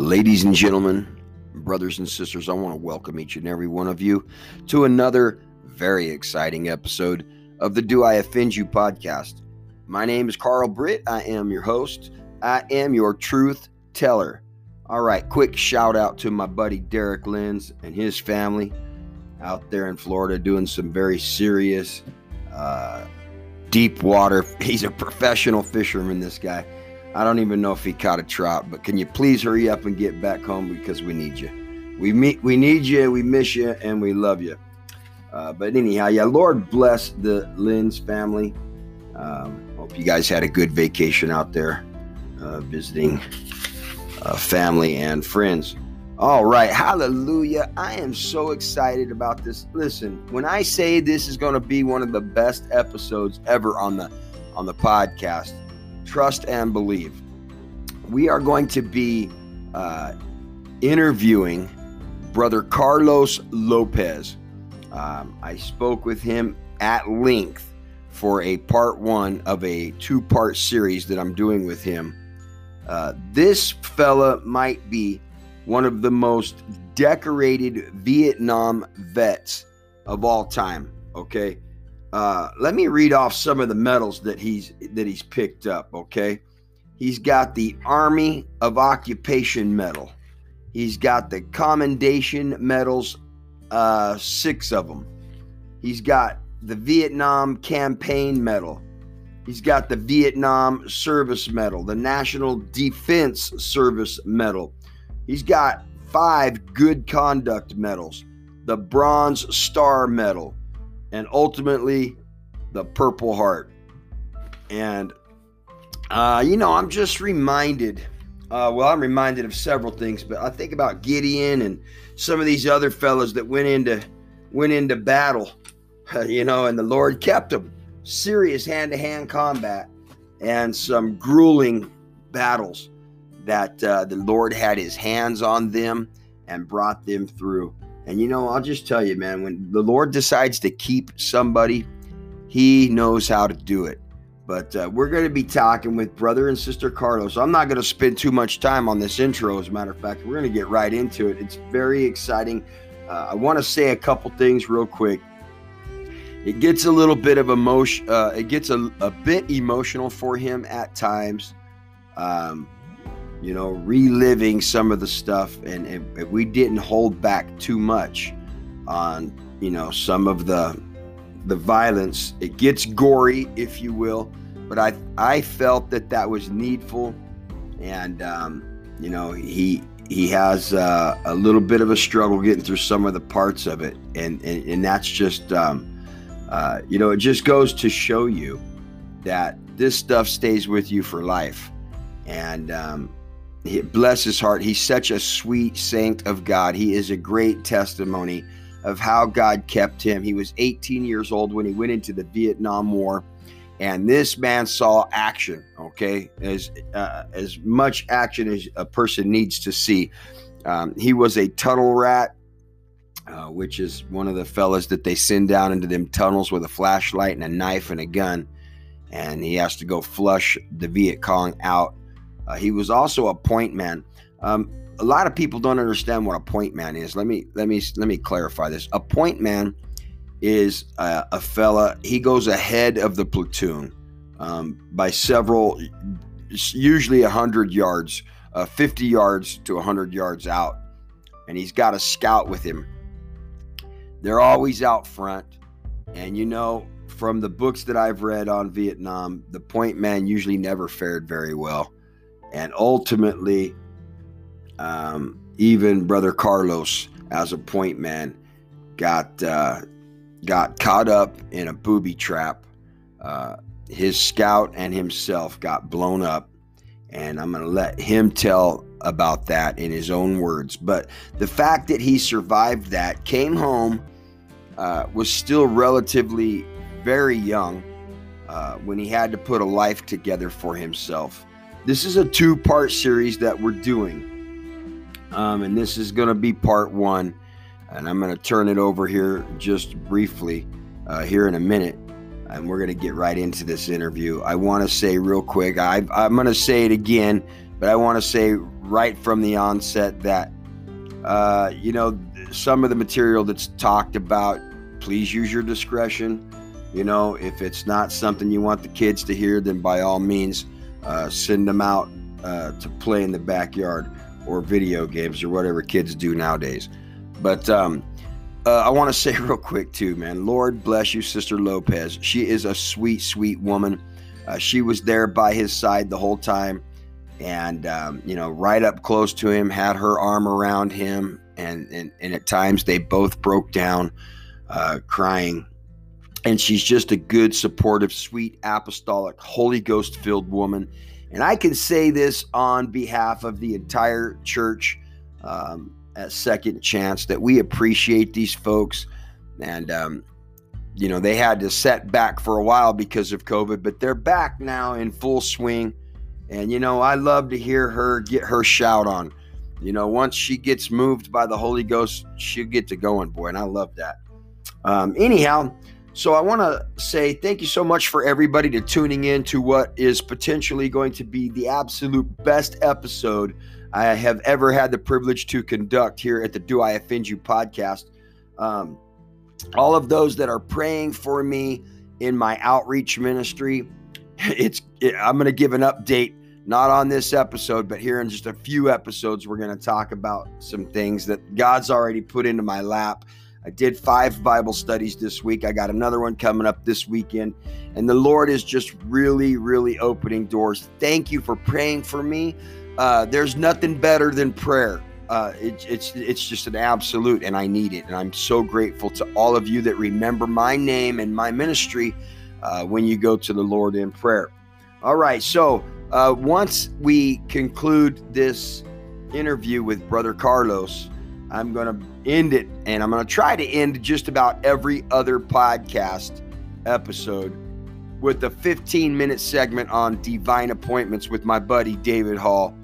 Ladies and gentlemen, brothers and sisters, I want to welcome each and every one of you to another very exciting episode of the Do I Offend You podcast. My name is Carl Britt. I am your host. I am your truth teller. All right, quick shout out to my buddy Derek Lenz and his family out there in Florida doing some very serious, uh, deep water. He's a professional fisherman, this guy I don't even know if he caught a trout, but can you please hurry up and get back home because we need you. We meet, we need you, we miss you, and we love you. Uh, but anyhow, yeah, Lord bless the Lenz family. Um, hope you guys had a good vacation out there, uh, visiting uh, family and friends. All right, hallelujah. I am so excited about this. Listen, when I say this is going to be one of the best episodes ever on the on the podcast, trust and believe. We are going to be uh, interviewing Brother Carlos Lopez. Um, I spoke with him at length for a part one of a two part series that I'm doing with him. Uh, this fella might be one of the most decorated Vietnam vets of all time. Okay. Uh, let me read off some of the medals that he's that he's picked up. Okay, he's got the Army of Occupation Medal. He's got the Commendation Medals, uh, six of them. He's got the Vietnam Campaign Medal. He's got the Vietnam Service Medal, the National Defense Service Medal. He's got five Good Conduct Medals, the Bronze Star Medal, and ultimately the Purple Heart. And, uh, you know, I'm just reminded. Uh, well, I'm reminded of several things, but I think about Gideon and some of these other fellows that went into went into battle, you know, and the Lord kept them. Serious hand-to-hand combat and some grueling battles that uh, the Lord had His hands on them and brought them through. And you know, I'll just tell you, man, when the Lord decides to keep somebody, He knows how to do it. But uh, we're going to be talking with brother and sister Carlos. I'm not going to spend too much time on this intro. As a matter of fact, we're going to get right into it. It's very exciting. Uh, I want to say a couple things real quick. It gets a little bit of emotion. Uh, it gets a, a bit emotional for him at times. Um, you know, reliving some of the stuff, and if, we didn't hold back too much on, you know, some of the the violence. It gets gory, if you will, but I I felt that that was needful, and um, you know, he he has uh, a little bit of a struggle getting through some of the parts of it, and and, and that's just um, uh, you know, it just goes to show you that this stuff stays with you for life, and um, bless his heart. He's such a sweet saint of God. He is a great testimony of how God kept him. He was 18 years old when he went into the Vietnam War, and this man saw action. Okay, as uh, as much action as a person needs to see. Um, he was a tunnel rat. Uh, which is one of the fellas that they send down into them tunnels with a flashlight and a knife and a gun. And he has to go flush the Viet Cong out uh, he was also a point man. Um, a lot of people don't understand what a point man is. Let me let me let me clarify this. A point man is a, a fella. He goes ahead of the platoon um, by several, usually hundred yards, uh, fifty yards to hundred yards out, and he's got a scout with him. They're always out front, and you know from the books that I've read on Vietnam, the point man usually never fared very well and ultimately, um, even Brother Carlos, as a point man, got uh, got caught up in a booby trap. Uh, his scout and himself got blown up, and I'm going to let him tell about that in his own words. But the fact that he survived that, came home, uh, was still relatively very young uh, when he had to put a life together for himself. This is a two part series that we're doing. Um, and this is going to be part one. And I'm going to turn it over here just briefly uh, here in a minute. And we're going to get right into this interview. I want to say real quick, I, I'm going to say it again, but I want to say right from the onset that, uh, you know, some of the material that's talked about, please use your discretion. You know, if it's not something you want the kids to hear, then by all means, uh, send them out uh, to play in the backyard or video games or whatever kids do nowadays. But um, uh, I want to say real quick too, man. Lord bless you, Sister Lopez. She is a sweet, sweet woman. Uh, she was there by his side the whole time, and um, you know, right up close to him, had her arm around him, and and, and at times they both broke down, uh, crying. And she's just a good, supportive, sweet, apostolic, Holy Ghost filled woman. And I can say this on behalf of the entire church. Um, at Second Chance that we appreciate these folks. And, um, you know, they had to set back for a while because of COVID, but they're back now in full swing. And, you know, I love to hear her get her shout on. You know, once she gets moved by the Holy Ghost, she'll get to going, boy. And I love that. Um, anyhow, so I want to say thank you so much for everybody to tuning in to what is potentially going to be the absolute best episode I have ever had the privilege to conduct here at the Do I Offend You podcast. Um, all of those that are praying for me in my outreach ministry, it's it, I'm going to give an update not on this episode, but here in just a few episodes, we're going to talk about some things that God's already put into my lap. I did five Bible studies this week. I got another one coming up this weekend. And the Lord is just really, really opening doors. Thank you for praying for me. Uh, there's nothing better than prayer. Uh, it, it's it's just an absolute, and I need it. And I'm so grateful to all of you that remember my name and my ministry uh, when you go to the Lord in prayer. All right, so uh, once we conclude this interview with Brother Carlos, I'm going to end it, and I'm going to try to end just about every other podcast episode with a 15 minute segment on divine appointments with my buddy David Hall.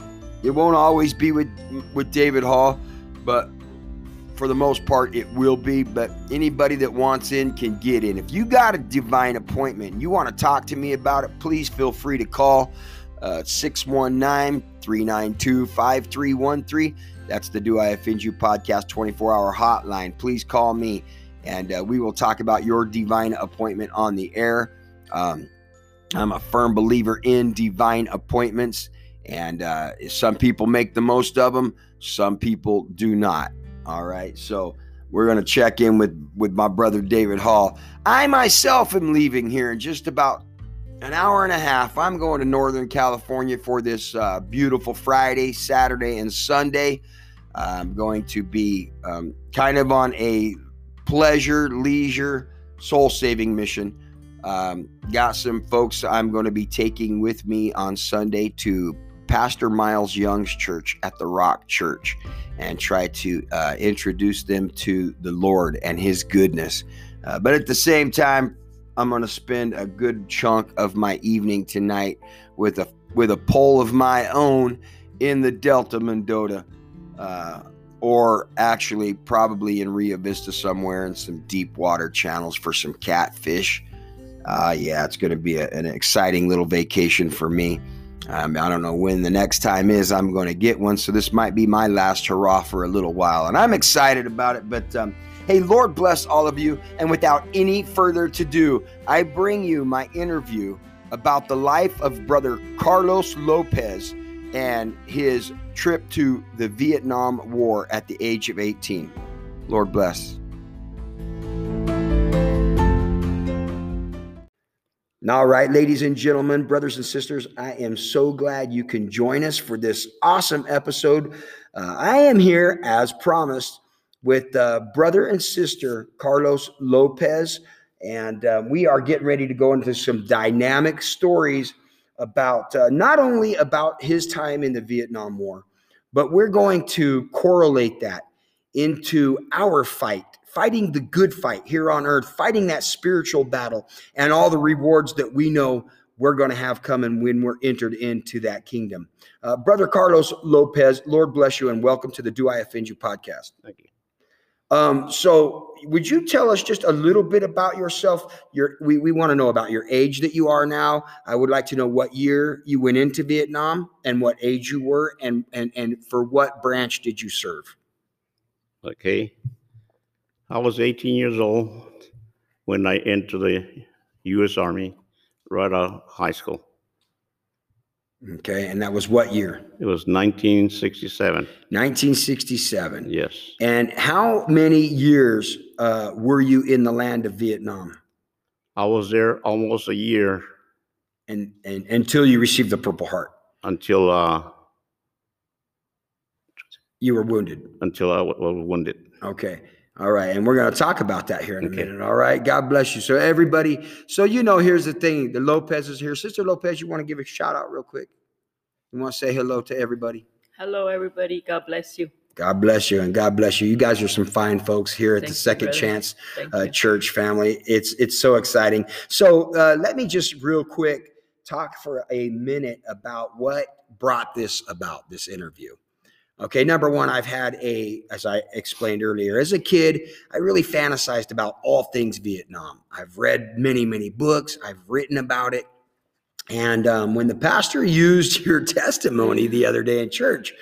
It won't always be with with David Hall, but for the most part it will be. But anybody that wants in can get in. If you got a divine appointment you want to talk to me about it, please feel free to call uh, 619 392 5313. That's the Do I Offend You podcast 24 hour hotline. Please call me and uh, we will talk about your divine appointment on the air. Um, I'm a firm believer in divine appointments. And uh, some people make the most of them, some people do not. All right. So we're going to check in with, with my brother David Hall. I myself am leaving here in just about an hour and a half. I'm going to Northern California for this uh, beautiful Friday, Saturday, and Sunday. I'm going to be um, kind of on a pleasure, leisure, soul saving mission. Um, got some folks I'm going to be taking with me on Sunday to Pastor Miles Young's church at the Rock Church and try to uh, introduce them to the Lord and His goodness. Uh, but at the same time, I'm going to spend a good chunk of my evening tonight with a with a pole of my own in the Delta Mendota, uh, or actually probably in Rio Vista somewhere in some deep water channels for some catfish. Uh, yeah, it's going to be a, an exciting little vacation for me. Um, I don't know when the next time is I'm going to get one, so this might be my last hurrah for a little while, and I'm excited about it. But um, hey, Lord bless all of you. And without any further to do, I bring you my interview about the life of Brother Carlos Lopez and his trip to the Vietnam War at the age of 18. Lord bless. Now, all right, ladies and gentlemen, brothers and sisters, I am so glad you can join us for this awesome episode. Uh, I am here, as promised, with uh, brother and sister Carlos Lopez, and uh, we are getting ready to go into some dynamic stories about uh, not only about his time in the Vietnam War, but we're going to correlate that into our fight fighting the good fight here on earth, fighting that spiritual battle, and all the rewards that we know we're going to have coming when we're entered into that kingdom. Uh, Brother Carlos Lopez, Lord bless you and welcome to the Do I Offend You podcast. Thank you. Um, so would you tell us just a little bit about yourself? Your we, we want to know about your age that you are now. I would like to know what year you went into Vietnam and what age you were and and and for what branch did you serve? Okay. I was 18 years old when I entered the U.S. Army right out of high school. Okay, and that was what year? It was 1967. 1967. Yes. And how many years uh, were you in the land of Vietnam? I was there almost a year And, and until you received the Purple Heart, until uh, you were wounded. until I was wounded. Okay. All right. And we're going to talk about that here in a Okay. minute. All right. God bless you. So, everybody, so you know, here's the thing the Lopez is here. Sister Lopez, you want to give a shout out real quick? You want to say hello to everybody? Hello, everybody. God bless you. God bless you and God bless you. You guys are some fine folks here at Thank the Second brother. Chance uh, church family. It's it's so exciting. So uh, let me just real quick talk for a minute about what brought this about this interview. Okay, number one, I've had a, as I explained earlier, as a kid, I really fantasized about all things Vietnam. I've read many, many books. I've written about it. And um, when the pastor used your testimony the other day in church,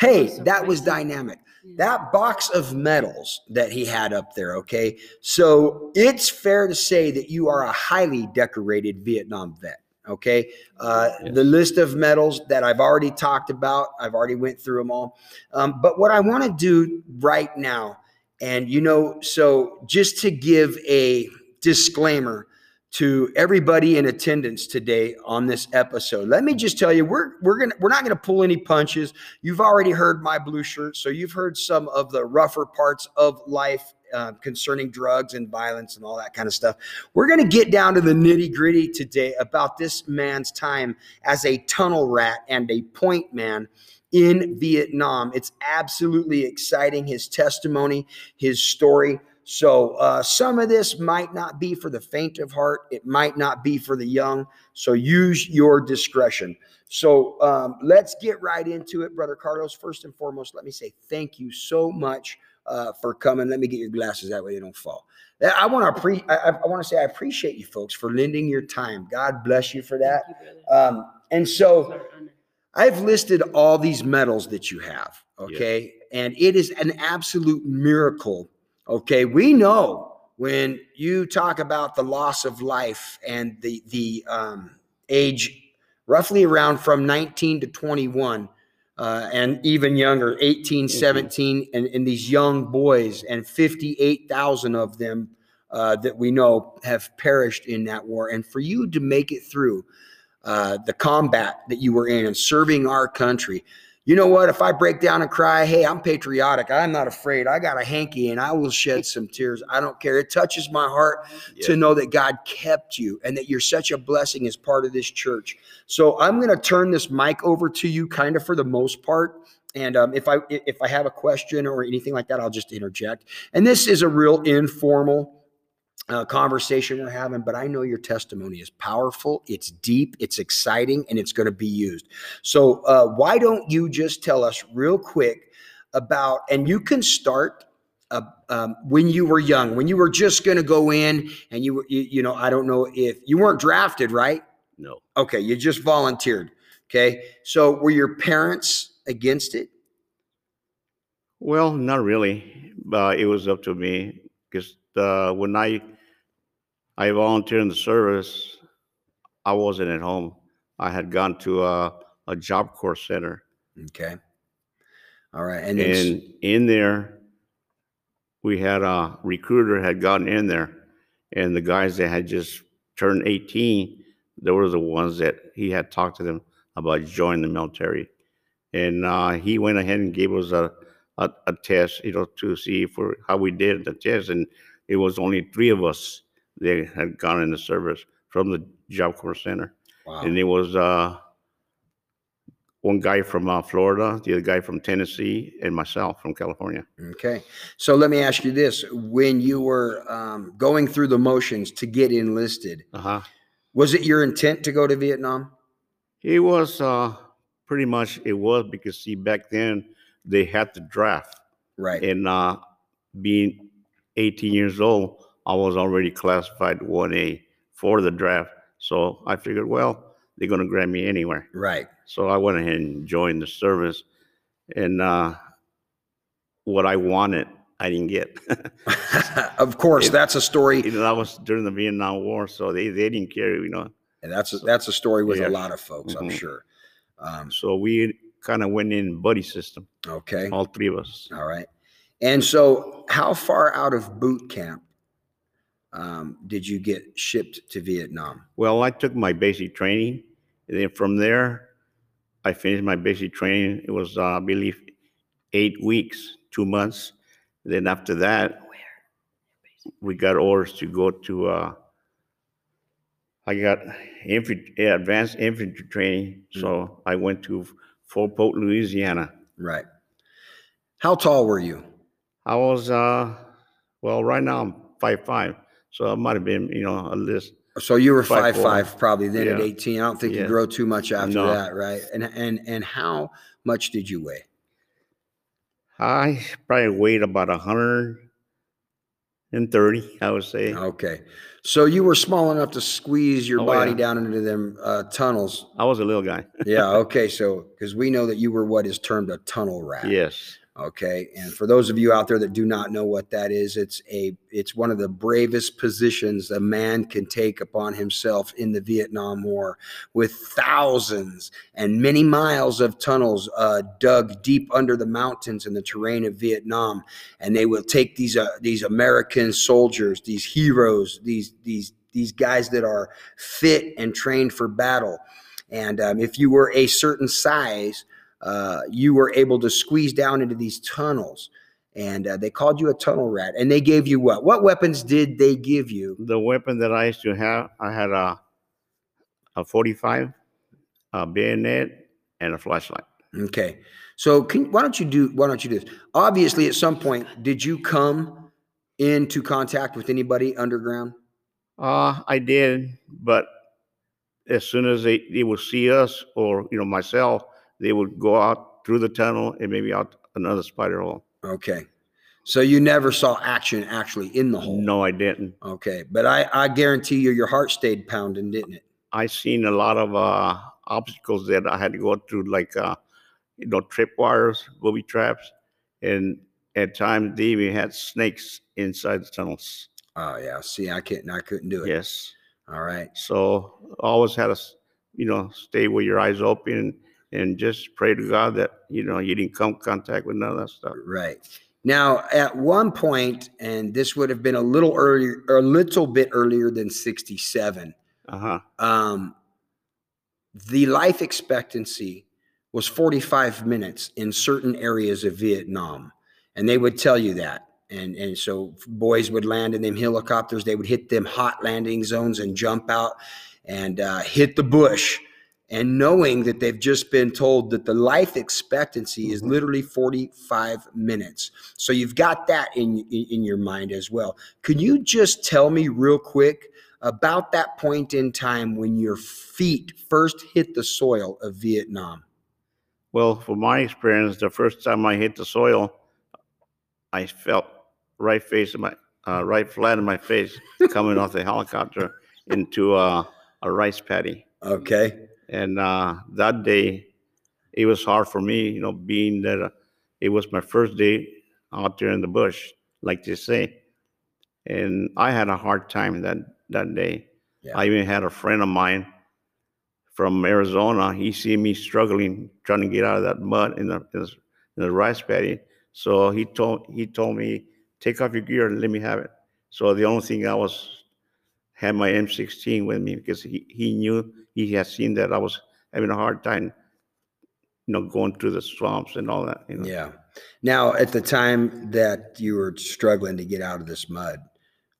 hey, That was that was amazing. dynamic that box of medals that he had up there okay so it's fair to say that you are a highly decorated vietnam vet okay? Uh, Yes. the list of medals that i've already talked about i've already went through them all. Um, but what i want to do right now and you know so just to give a disclaimer to everybody in attendance today on this episode let me just tell you we're we're gonna we're not gonna pull any punches. You've already heard my blue shirt, so you've heard some of the rougher parts of life uh, concerning drugs and violence and all that kind of stuff. We're going to get down to the nitty gritty today about this man's time as a tunnel rat and a point man in Vietnam. It's absolutely exciting. His testimony, his story. So, uh, some of this might not be for the faint of heart, it might not be for the young. So, use your discretion. So um, let's get right into it, Brother Carlos. First and foremost, let me say thank you so much uh, for coming. Let me get your glasses that way they don't fall. I want to pre- I, I want to say I appreciate you folks for lending your time. God bless you for that. You. Um, and so It's our honor. I've listed all these medals that you have, okay? And it is an absolute miracle, okay? We know when you talk about the loss of life and the the um, age roughly around from 19 to 21 uh, and even younger 18 Mhm. 17 and, and these young boys and 58,000 of them uh, that we know have perished in that war and for you to make it through uh, the combat that you were in and serving our country. You know what? If I break down and cry, hey, I'm patriotic. I'm not afraid. I got a hanky and I will shed some tears. I don't care. It touches my heart to know that God kept you and that you're such a blessing as part of this church. So I'm going to turn this mic over to you kind of for the most part. And um, if I if I have a question or anything like that, I'll just interject. And this is a real informal uh, conversation we're having, but I know your testimony is powerful, it's deep, it's exciting, and it's going to be used. So, uh, why don't you just tell us real quick about, and you can start uh, um, when you were young, when you were just going to go in, and you, you, you know, I don't know if you weren't drafted, right? No. Okay, you just volunteered. Okay, so were your parents against it? Well, not really, but it was up to me because uh, when I I volunteered in the service, I wasn't at home. I had gone to a, a job corps center, Okay, all right, and and in there, we had a recruiter had gotten in there, and the guys that had just turned 18, they were the ones that he had talked to them about joining the military, and uh, he went ahead and gave us a, a a test, you know, to see for how we did the test, and it was only three of us that had gone in the service from the job corps center, wow. and it was uh, one guy from uh, Florida, the other guy from Tennessee, and myself from California. Okay. So let me ask you this. When you were um, going through the motions to get enlisted, Uh huh. was it your intent to go to Vietnam? It was uh, pretty much it was because see back then they had the draft, Right. and uh, being 18 years old, I was already classified 1A for the draft. So I figured, well, they're going to grab me anywhere. Right. So I went ahead and joined the service. And uh, what I wanted, I didn't get. of course, It- that's a story. you know, that was during the Vietnam War. So they, they didn't care, you know. And that's a, that's a story with Yeah. a lot of folks, I'm Mhm. sure. Um, So we kind of went in buddy system, okay. all three of us. All right. And so, how far out of boot camp um, did you get shipped to Vietnam? Well, I took my basic training, and then from there, I finished my basic training. It was, uh, I believe, eight weeks, two months. Then after that, we got orders to go to. Uh, I got infantry, yeah, advanced infantry training, so I went to Fort Polk, Louisiana. Right. How tall were you? I was, uh, well, right now I'm five five, so I might have been, you know, a list. So you were Five five five probably then at 18. I don't think you grow too much after No. that, right? And and and how much did you weigh? I probably weighed about a hundred and thirty, I would say. Okay. So you were small enough to squeeze your Oh, body yeah. down into them uh, tunnels. I was a little guy. Yeah. Okay. So because we know that you were what is termed a tunnel rat. Yes. Okay. And for those of you out there that do not know what that is, it's a it's one of the bravest positions a man can take upon himself in the Vietnam War, with thousands and many miles of tunnels uh, dug deep under the mountains in the terrain of Vietnam, and they will take these uh, these American soldiers, these heroes, these these these guys that are fit and trained for battle. And um, if you were a certain size, uh, you were able to squeeze down into these tunnels. And uh, they called you a tunnel rat. And they gave you what? What weapons did they give you? The weapon that I used to have, I had a a forty-five, a bayonet, and a flashlight. Okay. So can, why don't you do? Why don't you do this? Obviously, at some point, did you come into contact with anybody underground? Uh, I did, but as soon as they, they would see us or, you know, myself, they would go out through the tunnel and maybe out another spider hole. Okay. So you never saw action actually in the hole. No, I didn't. Okay. But I, I guarantee you, your heart stayed pounding, didn't it? I seen a lot of uh, obstacles that I had to go through, like uh, you know, trip wires, booby traps, and at times they even had snakes inside the tunnels. Oh yeah. See, I couldn't. I couldn't do it. Yes, All right. so always had to, you know, stay with your eyes open and just pray to God that you know you didn't come contact with none of that stuff. Right. Now, at one point, and this would have been a little earlier, a little bit earlier than 67, Uh huh. um, the life expectancy was 45 minutes in certain areas of Vietnam. And they would tell you that. And, and so boys would land in them helicopters. They would hit them hot landing zones and jump out and uh, hit the bush. And knowing that they've just been told that the life expectancy is Mhm. literally 45 minutes. So you've got that in, in, in your mind as well. Can you just tell me real quick about that point in time when your feet first hit the soil of Vietnam? Well, from my experience, the first time I hit the soil, I felt right face in my uh, right flat in my face coming off the helicopter into uh, a rice paddy. Okay. And uh, that day, it was hard for me, you know, being that uh, it was my first day out there in the bush, like they say. And I had a hard time that that day. Yeah. I even had a friend of mine from Arizona. He see me struggling trying to get out of that mud in the in the, in the rice paddy. So he told he told me, take off your gear and let me have it. So the only thing I was had my M16 with me because he, he knew he had seen that I was having a hard time, you know, going through the swamps and all that. You know. Yeah. Now, at the time that you were struggling to get out of this mud,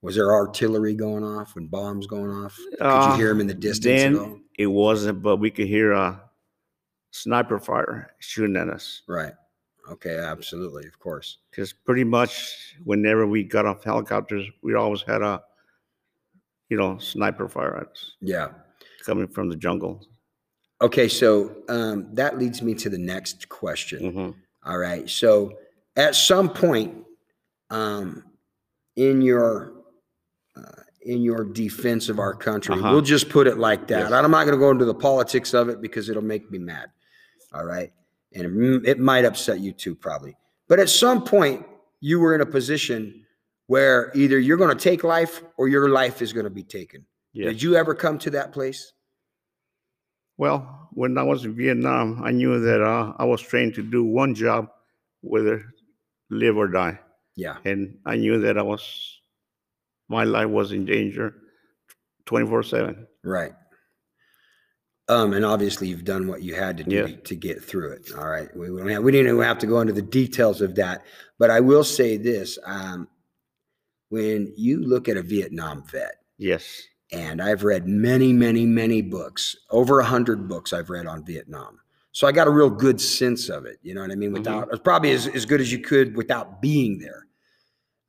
was there artillery going off and bombs going off? Could you Uh, hear them in the distance? at all? Then it wasn't, but we could hear a sniper fire shooting at us. Right. Okay. Absolutely. Of course. Because pretty much whenever we got off helicopters, we always had a, you know, sniper fire at us Yeah. Coming from the jungle. Okay. So um, that leads me to the next question. Mhm. All right. So at some point, um, in your uh, in your defense of our country. Uh-huh. We'll just put it like that. Yes. I'm not going to go into the politics of it because it'll make me mad. All right, and it, it might upset you too, probably. But at some point, you were in a position where either you're going to take life or your life is going to be taken. Yes. Did you ever come to that place? Well, when I was in Vietnam, I knew that uh, I was trained to do one job, whether live or die, Yeah. and I knew that I was my life was in danger, twenty four seven. Right. Um, and obviously you've done what you had to do Yeah. to, to get through it. All right. We, we don't have, we didn't even have to go into the details of that, but I will say this. Um, when you look at a Vietnam vet, Yes. And I've read many, many, many books, over a hundred books I've read on Vietnam. So I got a real good sense of it. You know what I mean? Mhm. Without it's probably as, as good as you could without being there.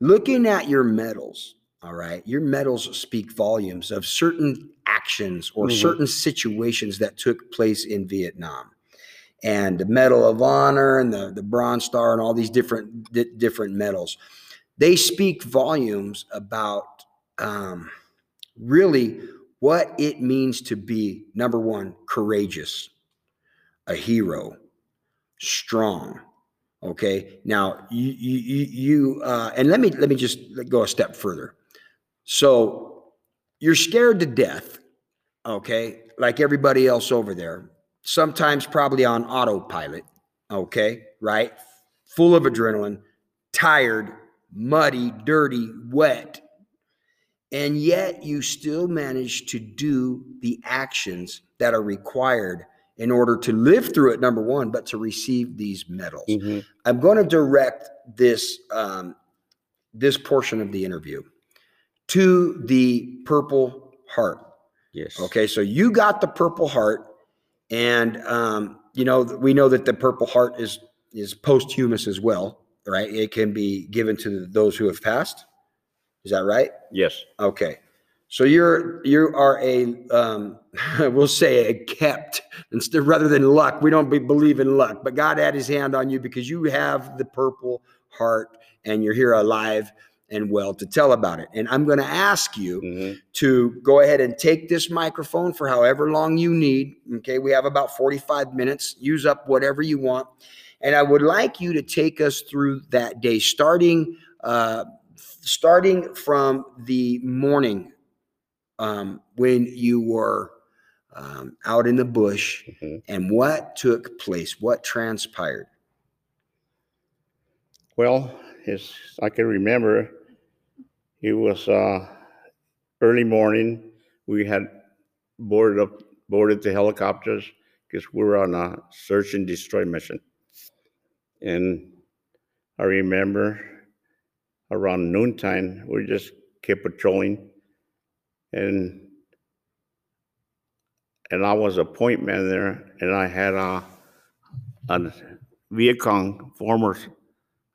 Looking at your medals, all right, your medals speak volumes of certain actions or Mhm. certain situations that took place in Vietnam. And the Medal of Honor and the, the Bronze Star and all these different di- different medals, they speak volumes about um, really what it means to be number one courageous a hero strong okay? Now you you you, uh, and let me let me just go a step further. So you're scared to death okay like everybody else over there sometimes probably on autopilot okay right? Full of adrenaline tired muddy dirty wet and yet you still manage to do the actions that are required in order to live through it number one but to receive these medals Mhm. i'm going to direct this um, this portion of the interview to the purple heart Yes. okay so you got the purple heart and um, you know we know that the purple heart is is posthumous as well right it can be given to those who have passed is that right Yes. Okay. So you're you are a um, we'll say a kept instead rather than luck. We don't be, believe in luck, but God had His hand on you because you have the purple heart and you're here alive and well to tell about it. And I'm going to ask you Mhm. to go ahead and take this microphone for however long you need. Okay, we have about 45 minutes. Use up whatever you want. And I would like you to take us through that day, starting uh, starting from the morning um, when you were um, out in the bush Mhm. and what took place, what transpired. Well, it's, I can remember it was uh, early morning. We had boarded up, boarded the helicopters because we were on a search and destroy mission. And I remember around noontime, we just kept patrolling. And and I was a point man there, and I had a, a Viet Cong former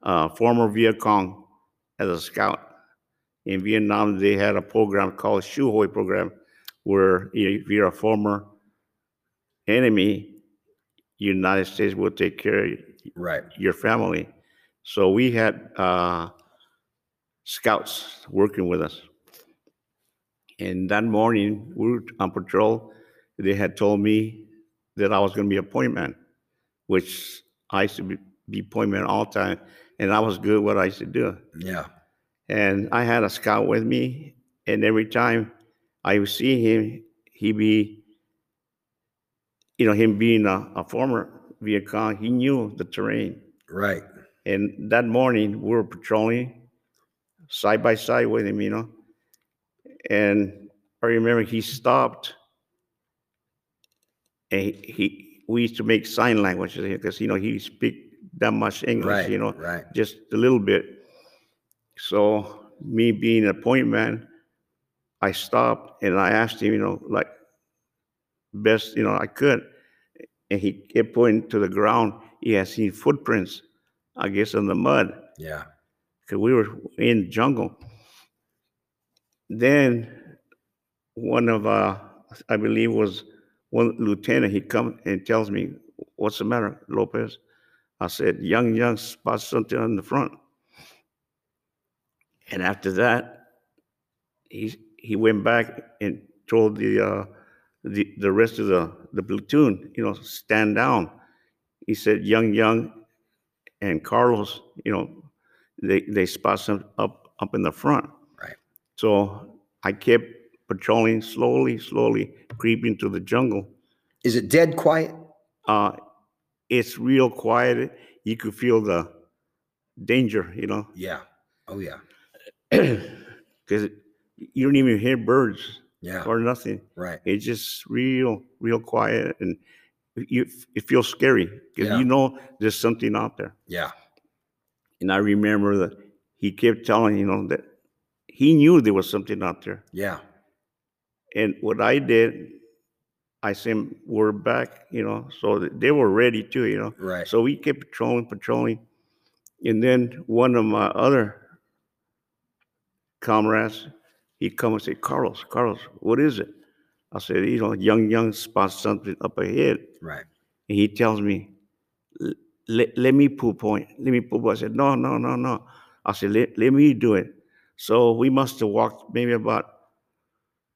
uh, former Viet Cong as a scout. In Vietnam, they had a program called Chieu Hoi program, where if you're a former enemy, United States will take care of Right. your family. So we had uh, scouts working with us. And that morning, we were on patrol. They had told me that I was going to be a point man, which I used to be, be point man all the time. And I was good at what I used to do. Yeah. And I had a scout with me. And every time I would see him, he be, you know, him being a, a former Viet Cong, he knew the terrain. Right. And that morning, we were patrolling side by side with him, you know. And I remember he stopped and he, he we used to make sign language because, you know, he speak that much English, Right. you know, Right. just a little bit. So me being a point man, I stopped and I asked him, you know, like best, you know, I could. And he kept pointing to the ground. He had seen footprints, I guess, in the mud Yeah. Because we were in the jungle. Then one of, uh, I believe was one lieutenant, he come and tells me, what's the matter, Lopez? I said, young, young, spot something on the front. And after that, he he went back and told the uh, the the rest of the the platoon, you know, stand down. He said, "Young, young, and Carlos, you know, they they spot some up up in the front." Right. So I kept patrolling slowly, slowly, creeping to the jungle. Is it dead quiet? Uh, it's real quiet. You could feel the danger, you know, Yeah. Oh yeah. because you don't even hear birds Yeah. or nothing. Right. It's just real, real quiet, and you it feels scary because Yeah. you know there's something out there. Yeah. And I remember that he kept telling you know that he knew there was something out there. Yeah. And what I did, I sent word back, you know, so that they were ready too, you know. Right. So we kept patrolling, patrolling. And then one of my other comrades, he come and say, Carlos, Carlos, what is it? I said, you know, young, young spots something up ahead. Right. And he tells me, "L- let, let me pull point. Let me pull point. I said, no, no, no, no. I said, let, let me do it. So we must have walked maybe about,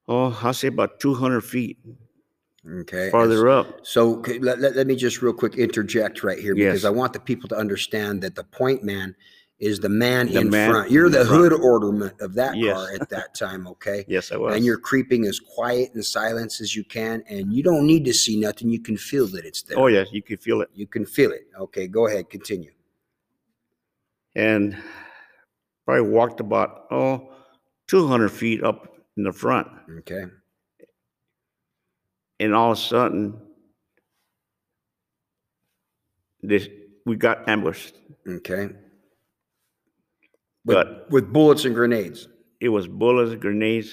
oh, I say about 200 feet Okay. farther up. So let, let, let me just real quick interject right here because Yes. I want the people to understand that the point man is the man The in man front. You're in the front. hood ornament of that Yes. car at that time, okay? Yes, I was. And you're creeping as quiet and silence as you can, and you don't need to see nothing. You can feel that it's there. oh, yes, you can feel it. You can feel it. Okay, go ahead, continue. and probably walked about oh 200 feet up in the front Okay. and all of a sudden this we got ambushed Okay. But With bullets and grenades. it was bullets grenades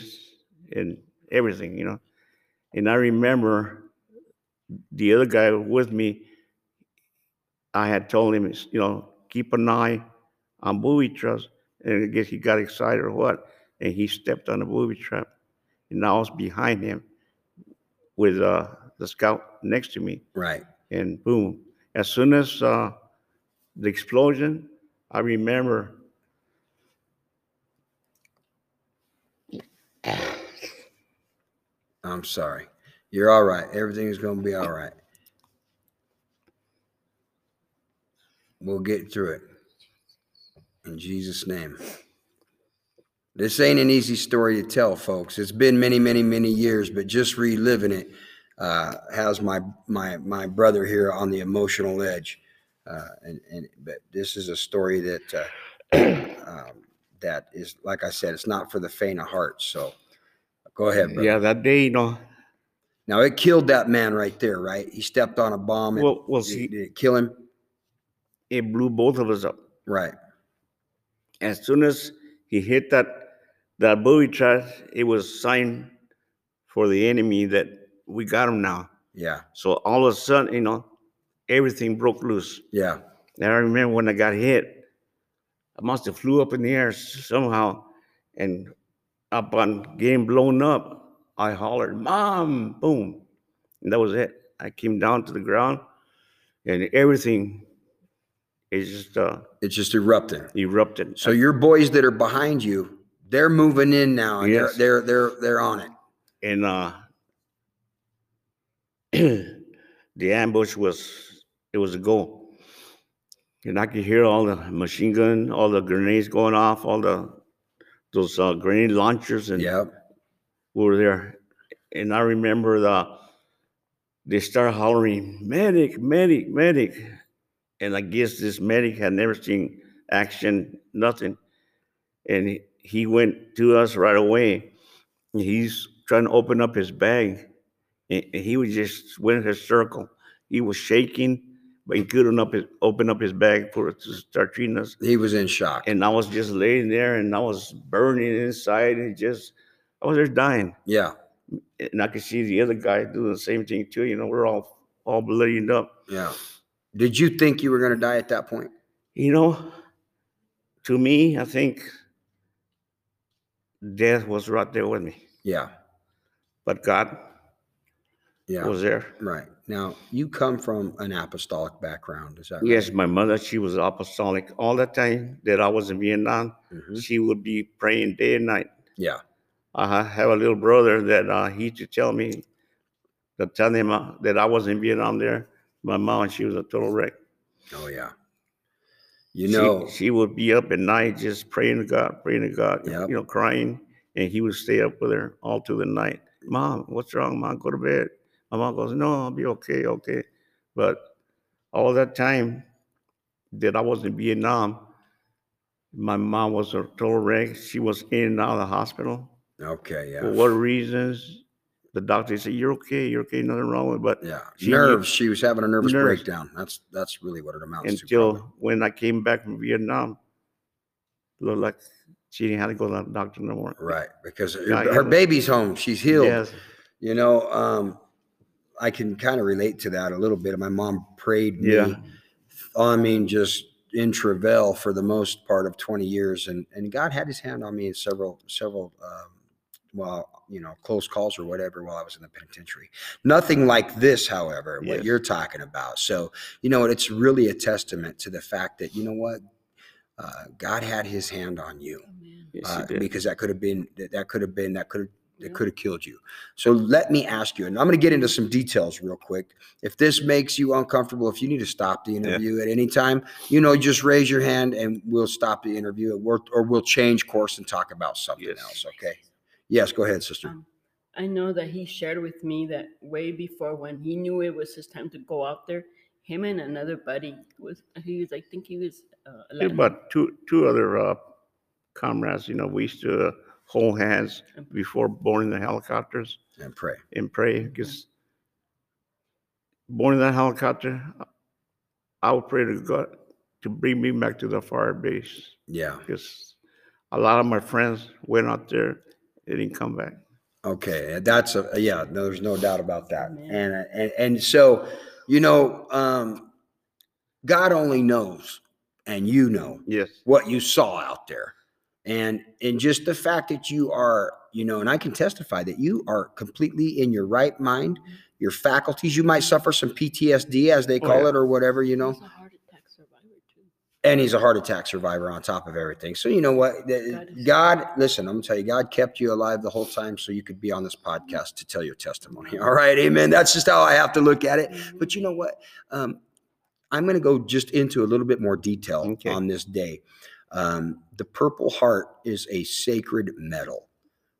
and everything you know and i remember the other guy with me i had told him you know keep an eye on booby traps and i guess he got excited or what and he stepped on a booby trap and i was behind him with uh, the scout next to me Right. and boom as soon as uh, the explosion i remember I'm sorry. You're all right. Everything's going to be all right. We'll get through it. In Jesus' name. This ain't an easy story to tell, folks. It's been many, many, many years, but just reliving it uh, has my my my brother here on the emotional edge. Uh, and and but this is a story that uh, um, that is, like I said, it's not for the faint of heart. So, go ahead, brother. yeah that day you know Now it killed that man right there, right? He stepped on a bomb. And well, well did, see did it kill him? it blew both of us up Right. as soon as he hit that that booby trap, it was sign for the enemy that we got him now. Yeah. So all of a sudden, you know, everything broke loose. Yeah. And I remember when I got hit, I must have flew up in the air somehow, and upon getting blown up, I hollered, "Mom!" Boom, and that was it. I came down to the ground, and everything is just uh, It just erupted. erupted. So your boys that are behind you, they're moving in now. And Yes. they're, they're they're they're on it. and uh the ambush was it was a goal and i could hear all the machine gun all the grenades going off all the those uh, grenade launchers and Yep. we were there. And i remember the they started hollering medic medic medic. And i guess this medic had never seen action nothing. And he, went to us right away. He's trying to open up his bag. And and he was just went in a circle. He was shaking but he couldn't up his, open up his bag for us to start treating us He was in shock. and i was just laying there and i was burning inside and just i was just dying Yeah. and i could see the other guy doing the same thing too you know we're all all bloodied up Yeah. Did you think you were going to die at that point? you know to me i think death was right there with me Yeah. but God, Yeah. was there. right. Now, you come from an apostolic background. Is that right? Yes, my mother, she was apostolic. All the time that I was in Vietnam, Mhm. she would be praying day and night. Yeah. I have a little brother that uh, he used to tell me, to tell him uh, that I was in Vietnam there. My mom, she was a total wreck. Oh, yeah. You She- know, she, would be up at night just praying to God, praying to God, Yep. you know, crying, and he would stay up with her all through the night. Mom, what's wrong? Mom, go to bed. My mom goes, No, I'll be okay, okay. But all that time that I was in Vietnam, my mom was a total wreck. She was in and out of the hospital. okay, yeah. For what reasons? The doctor said, You're okay, you're okay, nothing wrong with it. But Yeah, She- nerves. She was having a nervous Nerves. breakdown. That's that's really what it amounts to. until when I came back from Vietnam, looked like she didn't have to go to the doctor no more. right because her, her baby's home. She's healed. Yes. You know, um, I can kind of relate to that a little bit. My mom prayed me. Yeah. I mean, just in travail for the most part of 20 years, and and God had His hand on me in several several. Um, well, you know, close calls or whatever while I was in the penitentiary. Nothing like this, however, what you're talking about. So, you know, it's really a testament to the fact that, you know what, uh, God had his hand on you Yes, uh, because that could have been that, that could have been that could have that Yeah. could have killed you. So let me ask you, and I'm going to get into some details real quick. If this makes you uncomfortable, if you need to stop the interview at any time, you know, just raise your hand and we'll stop the interview at work, or we'll change course and talk about something Yes. else. Okay. Yes, go ahead, sister. Um, I know that he shared with me that way before when he knew it was his time to go out there, him and another buddy was he was I think he was uh, There 11. were about two two other uh, comrades. You know, we used to uh, hold hands before boarding the helicopters And pray. and pray because boarding that helicopter, I would pray to God to bring me back to the fire base Yeah. because a lot of my friends went out there, they didn't come back. Okay, that's a yeah. No, there's no doubt about that. And and and so, you know, um, God only knows, and you know Yes. what you saw out there, and and just the fact that you are, you know, and I can testify that you are completely in your right mind, your faculties. You might suffer some PTSD, as they Oh, call yeah. it, or whatever, you know. He's a heart attack survivor too. And he's a heart attack survivor on top of everything. So you know what? God God, listen, I'm gonna tell you, God kept you alive the whole time so you could be on this podcast to tell your testimony. All right, amen. That's just how I have to look at it. But you know what? Um, I'm gonna go just into a little bit more detail Okay. on this day. Um, the Purple Heart is a sacred medal,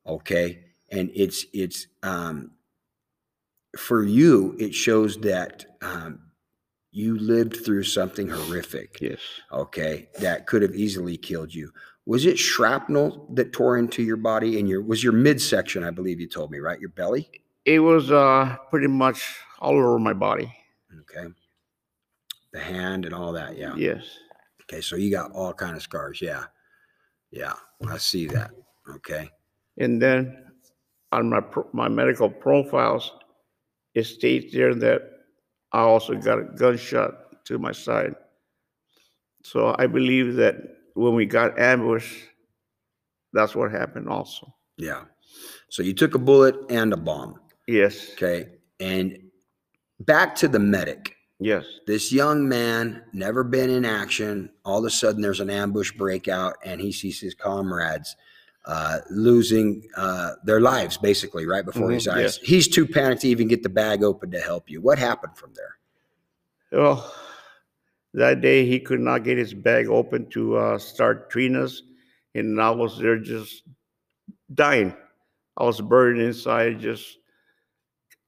okay, and it's it's um, for you. It shows that um, you lived through something horrific Yes. okay, that could have easily killed you. Was it shrapnel that tore into your body and your was your midsection, I believe you told me, right? Your belly? It was uh, pretty much all over my body. Okay. The hand and all that, yeah. Yes. Okay, so you got all kind of scars, yeah. Yeah, I see that. Okay. And then on my pro- my medical profiles, it states there that I also got a gunshot to my side. So I believe that when we got ambushed, that's what happened also. Yeah. So you took a bullet and a bomb. Yes. Okay. And back to the medic. Yes. This young man, never been in action. All of a sudden, there's an ambush breakout, and he sees his comrades uh, losing uh, their lives basically right before his Mhm, eyes. yes. He's too panicked to even get the bag open to help you. What happened from there? Well, that day he could not get his bag open to uh, start treating us, and I was there just dying. I was buried inside, just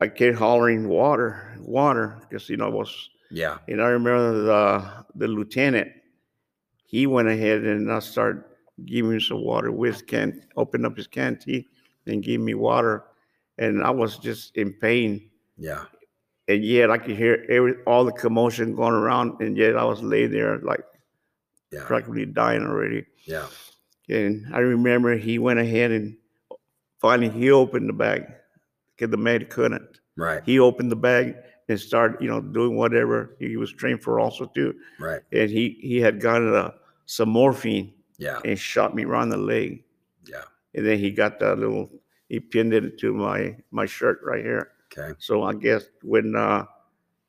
I kept hollering water, water, because you know it was. Yeah. And I remember the the lieutenant. He went ahead and I started giving me some water with can opened up his canteen and gave me water, and I was just in pain Yeah. and yet I could hear every all the commotion going around, and yet I was laying there like Yeah. practically dying already. Yeah. And I remember he went ahead and finally he opened the bag because the med couldn't. Right. He opened the bag and started, you know, doing whatever he was trained for also too. Right. And he he had gotten a, some morphine Yeah. and shot me around the leg. Yeah. And then he got that little he pinned it to my my shirt right here. Okay. So I guess when uh,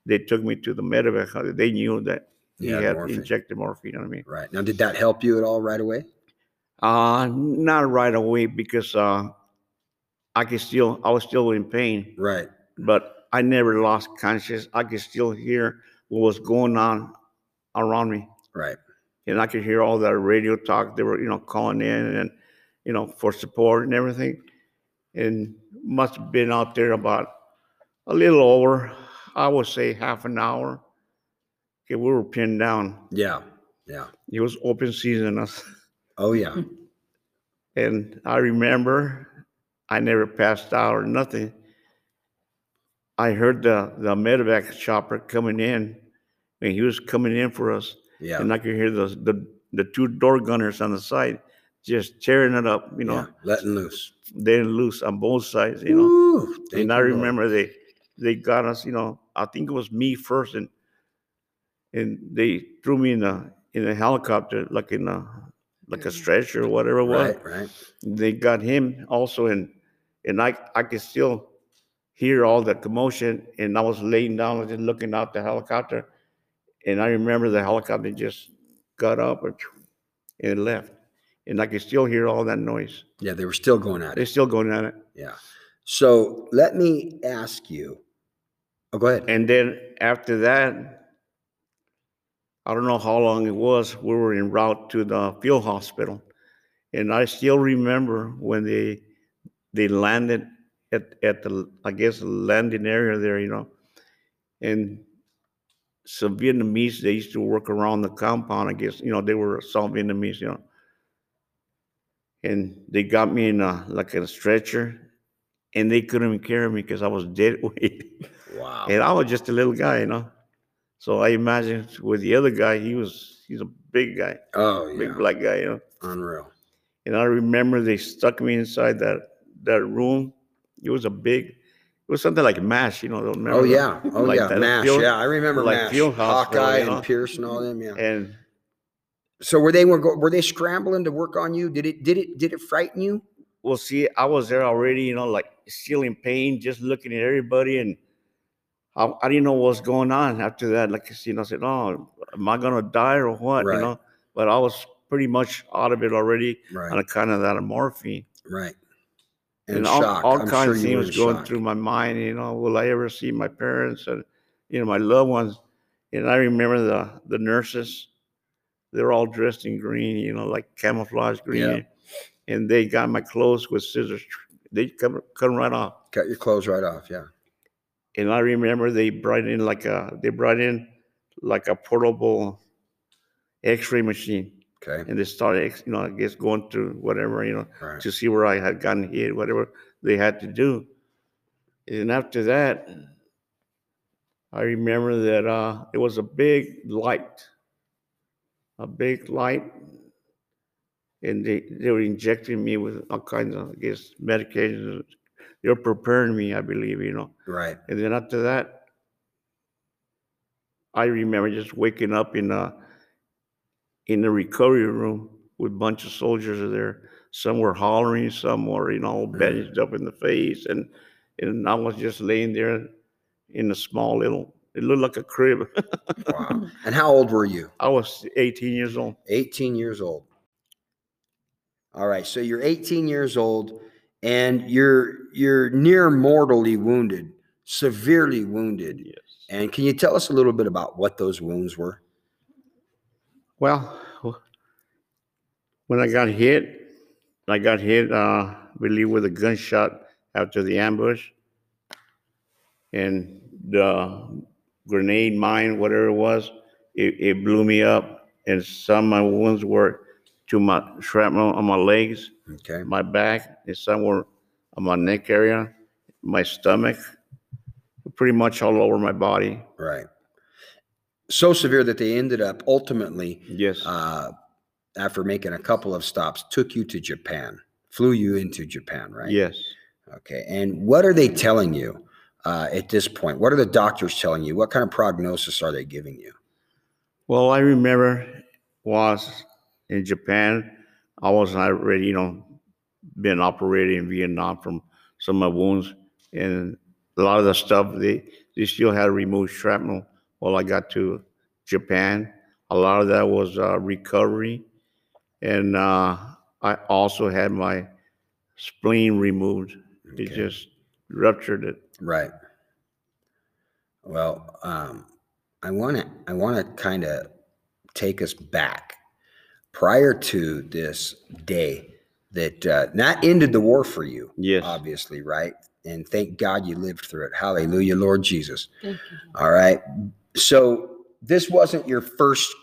they took me to the medevac, uh, they knew that he Yeah, had morphine. injected morphine on me. Right. Now, did that help you at all right away? Uh, not right away because uh, I could still, I was still in pain, Right. But I never lost conscious. I could still hear what was going on around me. Right. and I could hear all that radio talk. They were, you know, calling in and, you know, for support and everything. And must have been out there about a little over, I would say half an hour. Okay, we were pinned down. Yeah. Yeah. It was open season us. Oh, yeah. And I remember I never passed out or nothing. I heard the, the medevac chopper coming in and he was coming in for us. Yeah. and I could hear the, the the two door gunners on the side just tearing it up, you know, yeah. Letting loose. they loose on both sides, you know. Thank and I you, Lord. remember they they got us, you know, I think it was me first, and and they threw me in a in a helicopter, like in a like a stretcher or whatever it was. Right. Right. They got him also, and and I I could still hear all the commotion, and I was laying down, just looking out the helicopter, and I remember the helicopter just got up and, and left, and I could still hear all that noise. Yeah. They were still going at it. They're still going at it, Yeah. So let me ask you. Oh, go ahead. and then after that, I don't know how long it was. We were en route to the field hospital, and I still remember when they they landed at at the I guess landing area there, you know, and some Vietnamese they used to work around the compound. I guess you know they were some Vietnamese, you know, and they got me in a like a stretcher, and they couldn't even carry me because I was dead weight. Wow. And I was just a little guy, you know. So I imagine with the other guy, he was he's a big guy, Oh, big yeah. black guy, you know. Unreal. And I remember they stuck me inside that that room. It was a big, it was something like MASH, you know. Oh, remember Oh yeah. Oh Like yeah. that Mash. field- yeah, I remember like Mash. field hospital, Hawkeye you know? and Pierce and all them. Yeah. And So were they were go- were they scrambling to work on you? Did it did it did it frighten you? well, see, I was there already, you know, like still in pain, just looking at everybody, and I, I didn't know what was going on after that. Like you know, I said, "Oh, am I gonna die or what?" Right. You know, but I was pretty much out of it already Right. on account of that morphine. Right. And, And, all, all I'm kinds sure of things in going shock. through my mind. You know, will I ever see my parents and you know my loved ones? And I remember the the nurses; they're all dressed in green, you know, like camouflage green, yeah. and they got my clothes with scissors. They cut cut 'em right off. Cut your clothes right off. Yeah. And I remember they brought in like a they brought in like a portable X-ray machine, Okay. and they started, you know, I guess going through whatever, you know, Right. to see where I had gotten hit, whatever they had to do. And after that, I remember that uh, it was a big light, a big light, and they, they were injecting me with all kinds of, I guess, medications. They were preparing me, I believe, you know. Right. And then after that, I remember just waking up in a in the recovery room with a bunch of soldiers there. Some were hollering, some were, you know, all bandaged up in the face, and and I was just laying there in a small little. It looked like a crib. Wow. and how old were you? I was 18 years old. 18 years old. All right. So you're 18 years old and you're you're near mortally wounded, severely wounded. Yes. And can you tell us a little bit about what those wounds were? Well, when I got hit, I got hit, uh, I believe, with a gunshot after the ambush. And the grenade mine, whatever it was, it, it blew me up. And some of my wounds were to my shrapnel on my legs, Okay. my back, and some were on my neck area, my stomach, pretty much all over my body. Right. So severe that they ended up ultimately, Yes. uh, after making a couple of stops, took you to Japan, flew you into Japan, right? Yes. Okay. And what are they telling you uh, at this point? What are the doctors telling you? What kind of prognosis are they giving you? Well, I remember was in Japan. I was already, you know, been operated in Vietnam from some of my wounds, and a lot of the stuff they they still had to remove shrapnel. While I got to Japan, a lot of that was uh, recovery, and uh, I also had my spleen removed. It just ruptured it. Right. Well, um, I want to I want to kind of take us back prior to this day that uh, that ended the war for you, Yes. obviously, right? And thank God you lived through it. Hallelujah, Lord Jesus. Thank you. All right. So this wasn't your first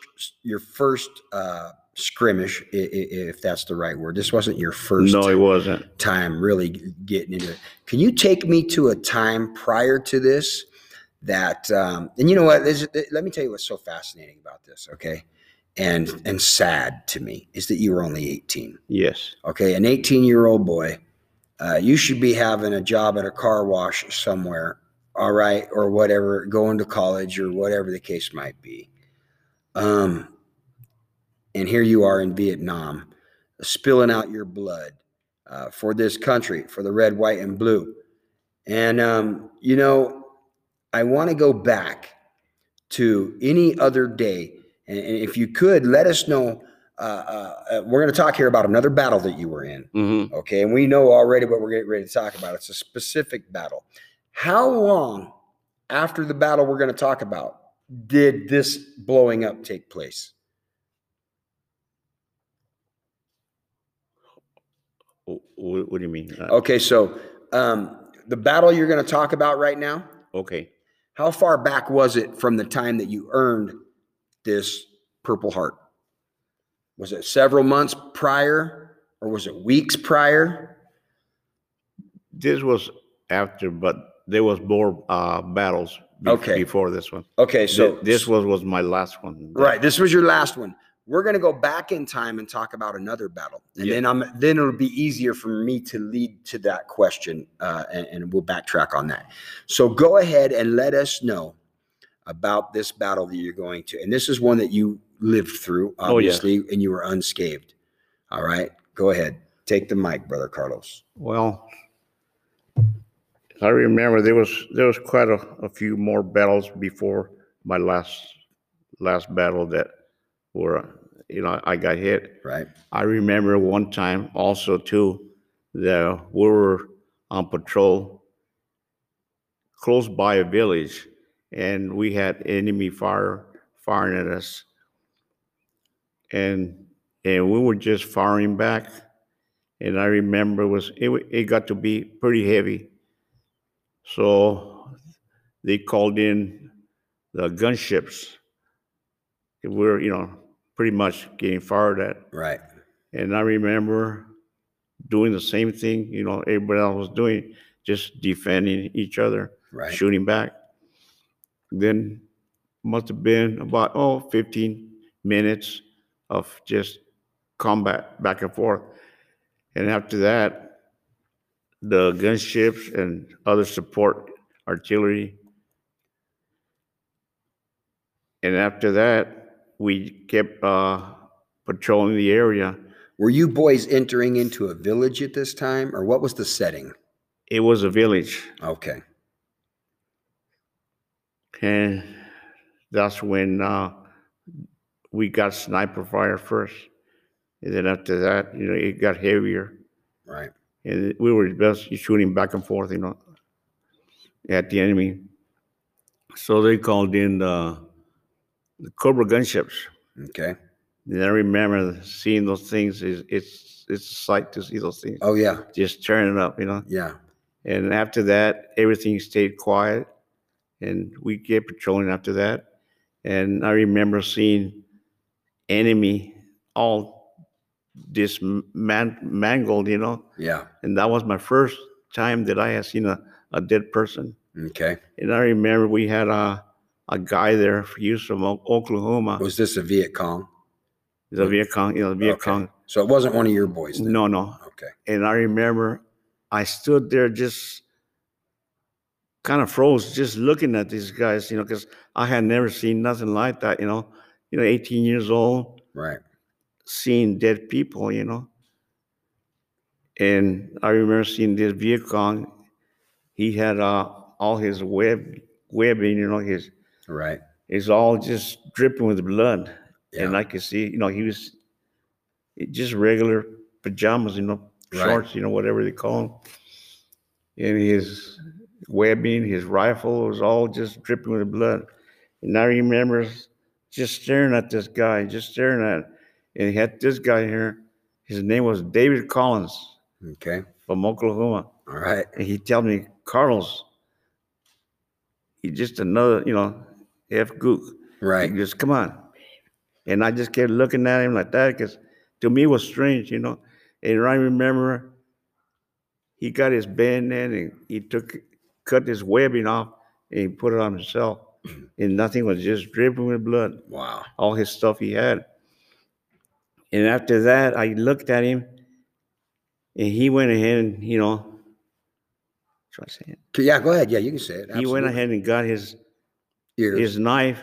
your first uh, skirmish, if that's the right word. This wasn't your first no, it wasn't. time really getting into it. Can you take me to a time prior to this that, um, and you know what? Let me tell you what's so fascinating about this, okay? And and sad to me is that you were only 18. Yes. Okay, an 18 year old boy, uh, you should be having a job at a car wash somewhere, all right, or whatever, going to college or whatever the case might be. Um, and here you are in Vietnam, spilling out your blood uh, for this country, for the red, white, and blue. And um, you know, I want to go back to any other day, and, and if you could, let us know uh, uh, uh, we're going to talk here about another battle that you were in. hmm Okay. And we know already what we're getting ready to talk about. It's a specific battle. How long after the battle we're going to talk about did this blowing up take place? What, do you mean? Uh, Okay. So um, the battle you're going to talk about right now, okay. how far back was it from the time that you earned this Purple Heart? Was it several months prior or was it weeks prior? This was after, but there was more uh, battles be- Okay. before this one. Okay. So So this was was my last one. Right. This was your last one. We're going to go back in time and talk about another battle, and Yeah. then I'm then it'll be easier for me to lead to that question, uh, and, and we'll backtrack on that. So go ahead and let us know about this battle that you're going to, and this is one that you lived through, Oh, yes. obviously, and you were unscathed. All right. Go ahead. Take the mic, brother Carlos. Well, I remember there was there was quite a, a few more battles before my last last battle that were you know I got hit. Right. I remember one time also too that we were on patrol close by a village and we had enemy fire firing at us and and we were just firing back and I remember it was it, it got to be pretty heavy so they called in the gunships we were you know pretty much getting fired at Right. and I remember doing the same thing, you know, everybody else was doing, just defending each other, Right. shooting back. Then must have been about, oh, 15 minutes of just combat back and forth. And after that, the gunships and other support artillery. And after that, we kept uh, patrolling the area. Were you boys entering into a village at this time, or what was the setting? It was a village, Okay. and that's when uh, we got sniper fire first. And then after that, you know, it got heavier, Right. And we were just shooting back and forth, you know, at the enemy. So they called in the, the Cobra gunships. Okay. And I remember seeing those things. It's it's, it's a sight to see those things Oh yeah. just turning up, you know. Yeah. And after that, everything stayed quiet, and we kept patrolling after that. And I remember seeing enemy all disman- mangled, you know. Yeah. And that was my first time that I had seen a, a dead person. Okay. And I remember we had a a guy there. He was from Oklahoma. Was this a Viet Cong? The Viet Cong, you know, the Viet Okay. Cong. So it wasn't one of your boys. Then. No, no. Okay. And I remember I stood there just kind of froze, just looking at these guys, you know, because I had never seen nothing like that, you know. You know, 18 years old, Right. Seeing dead people, you know. And I remember seeing this Viet Cong. He had uh, all his web webbing, you know, his Right. is all just dripping with blood. Yeah. And I could see, you know, he was just regular pajamas, you know, Right. shorts, you know, whatever they call them. And his webbing, his rifle was all just dripping with blood. And I remember just staring at this guy, just staring at, and he had this guy here. His name was David Collins Okay. from Oklahoma. All right. And he told me, Carlos, he just another, you know, F gook. Right. He just come on. And I just kept looking at him like that because to me it was strange, you know. And I remember he got his bayonet and he took cut his webbing off and he put it on himself. And nothing was just dripping with blood, Wow. all his stuff he had. And after that, I looked at him and he went ahead and, you know, should I say it? Yeah, go ahead. Yeah, you can say it. He went ahead and got his Ears. his knife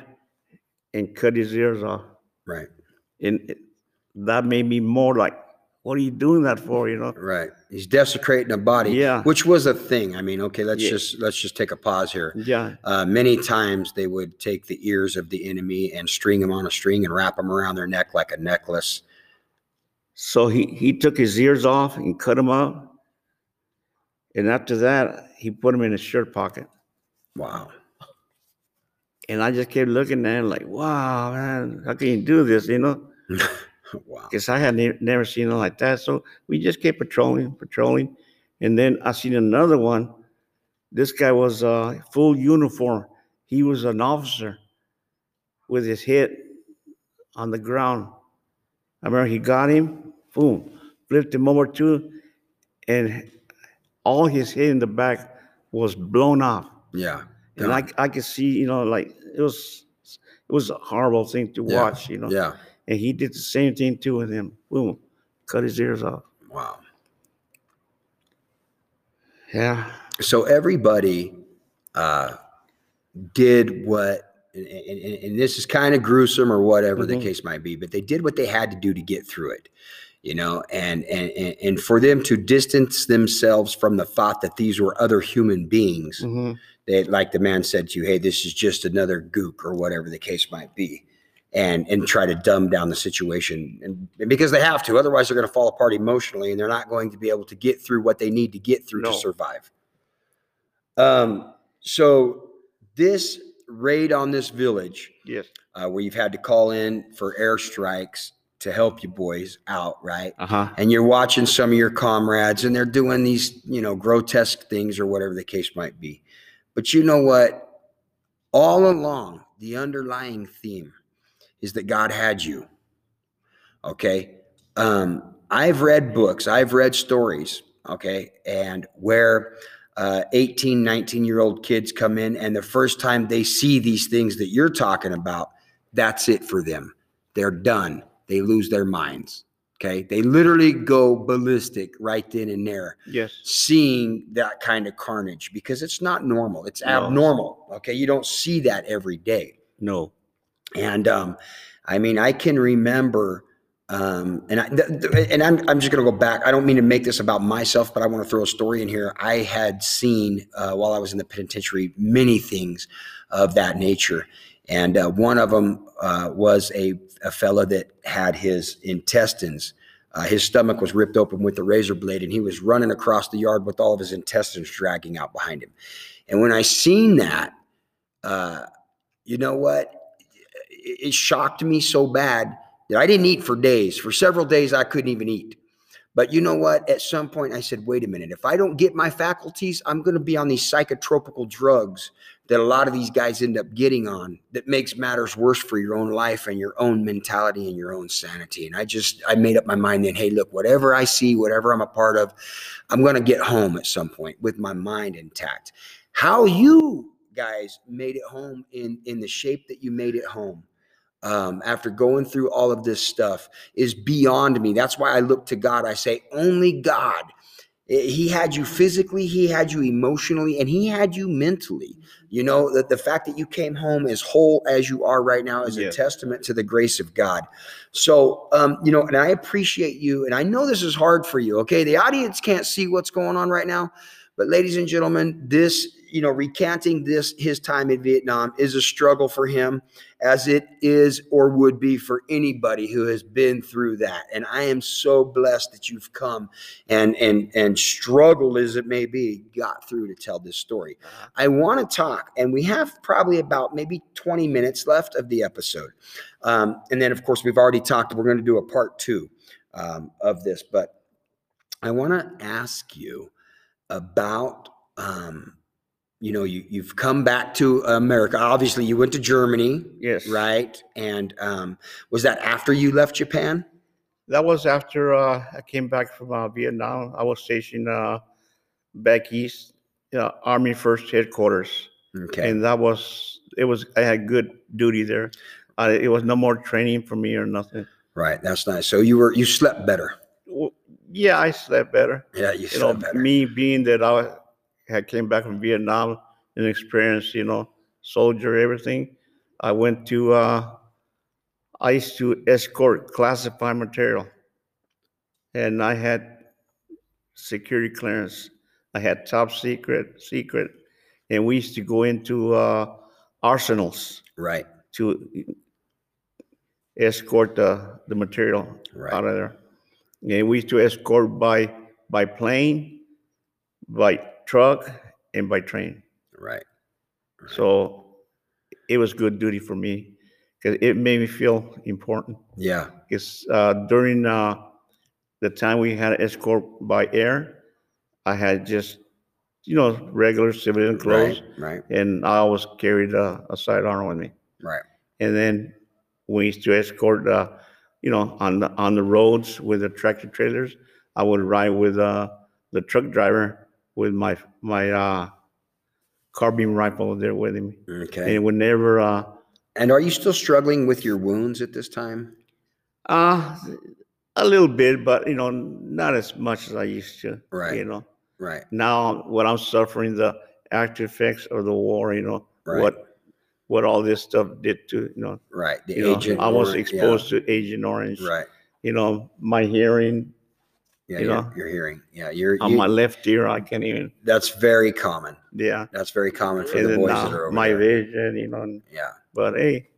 and cut his ears off. Right. And it, that made me more like, what are you doing that for? You know? Right. He's desecrating a body. Yeah. Which was a thing. I mean, okay, let's Yeah. just let's just take a pause here. Yeah. Uh, many times they would take the ears of the enemy and string them on a string and wrap them around their neck like a necklace. So he, he took his ears off and cut them out. And after that, he put them in his shirt pocket. Wow. And I just kept looking at him like, wow, man, how can you do this? You know? wow. Because I had ne- never seen it like that. So we just kept patrolling, patrolling. And then I seen another one. This guy was uh, full uniform. He was an officer with his head on the ground. I remember he got him, boom, flipped him over too, and all his head in the back was blown off. Yeah. And I, I could see, you know, like it was, it was a horrible thing to Yeah. watch, you know. Yeah. And he did the same thing too with him. Boom, cut his ears off. Wow. Yeah. So everybody uh, did what, and, and, and this is kind of gruesome or whatever the Mhm. case might be, but they did what they had to do to get through it, you know, and, and, and- for them to distance themselves from the thought that these were other human beings, Mhm. they, like the man said to you, hey, this is just another gook or whatever the case might be. And, and try to dumb down the situation and, and because they have to otherwise they're going to fall apart emotionally and they're not going to be able to get through what they need to get through No. to survive um, so this raid on this village, Yes. uh, where you've had to call in for airstrikes to help you boys out, right? Uh huh. And you're watching some of your comrades, and they're doing these, you know, grotesque things or whatever the case might be. But you know what? All along, the underlying theme is that God had you. Okay. Um, I've read books, I've read stories, okay, and where uh, 18, 19 year old kids come in, and the first time they see these things that you're talking about, that's it for them. They're done. They lose their minds. Okay. They literally go ballistic right then and there Yes. seeing that kind of carnage because it's not normal. It's No. abnormal. Okay. You don't see that every day. No. And um, I mean, I can remember, um, and I, th- th- and I'm, I'm just going to go back. I don't mean to make this about myself, but I want to throw a story in here. I had seen uh, while I was in the penitentiary many things of that nature, and uh, one of them uh, was a a fella that had his intestines. Uh, his stomach was ripped open with the razor blade, and he was running across the yard with all of his intestines dragging out behind him. And when I seen that, uh, you know what? It, it shocked me so bad that I didn't eat for days. For several days, I couldn't even eat. But you know what? At some point, I said, wait a minute. If I don't get my faculties, I'm going to be on these psychotropical drugs that a lot of these guys end up getting on that makes matters worse for your own life and your own mentality and your own sanity. And I just, I made up my mind then, hey, look, whatever I see, whatever I'm a part of, I'm going to get home at some point with my mind intact. How you guys made it home in, in the shape that you made it home um, after going through all of this stuff is beyond me. That's why I look to God. I say, only God. Eh, He had you physically, He had you emotionally, and He had you mentally. You know, that the fact that you came home as whole as you are right now is a testament to the grace of God. So, um, you know, and I appreciate you, and I know this is hard for you. Okay. The audience can't see what's going on right now, But ladies and gentlemen, this, you know, recanting this his time in Vietnam is a struggle for him as it is or would be for anybody who has been through that. And I am so blessed that you've come and and and struggled as it may be, got through to tell this story. I want to talk, and we have probably about maybe 20 minutes left of the episode. Um, and then, of course, we've already talked, we're going to do a part two um, of this, but I want to ask you about um, you know you you've come back to America. Obviously, you went to Germany, Yes. right? And um, was that after you left Japan? That was after uh, I came back from uh, Vietnam. I was stationed uh, back east, uh, Army First Headquarters, Okay, and that was it. Was I had good duty there. Uh, it was no more training for me or nothing. right. That's nice. So you were you slept better. Yeah, I slept better. Yeah, you You slept know, better. me being that I had came back from Vietnam and experienced, you know, soldier everything. I went to. Uh, I used to escort classified material, and I had security clearance. I had top secret, secret, and we used to go into uh, arsenals right, to escort the, the material right. out of there. And we used to escort by by plane, by truck, and by train. Right. So it was good duty for me because it made me feel important. Yeah. Because uh, during uh, the time we had escort by air, I had just you know regular civilian clothes, Right. Right. and I always carried a, a sidearm with me. Right. And then we used to escort, uh, you know, on the on the roads with the tractor trailers. I would ride with uh, the truck driver with my my uh, carbine rifle there with him, and Okay. it would never. Uh, And are you still struggling with your wounds at this time? uh, a little bit, but you know, not as much as I used to. Right. You know, Right. now what I'm suffering the after effects of the war. You know, Right. what what all this stuff did to you know. Right. The You know, agent. I was Orange- yeah. exposed to Agent Orange. Right. You know, my hearing Yeah. you You're, know, you're hearing. Yeah. You're. on you- my left ear, I can't even. that's very common. Yeah, That's very common for and the boys now that are over my there. vision, you know. Yeah. But hey,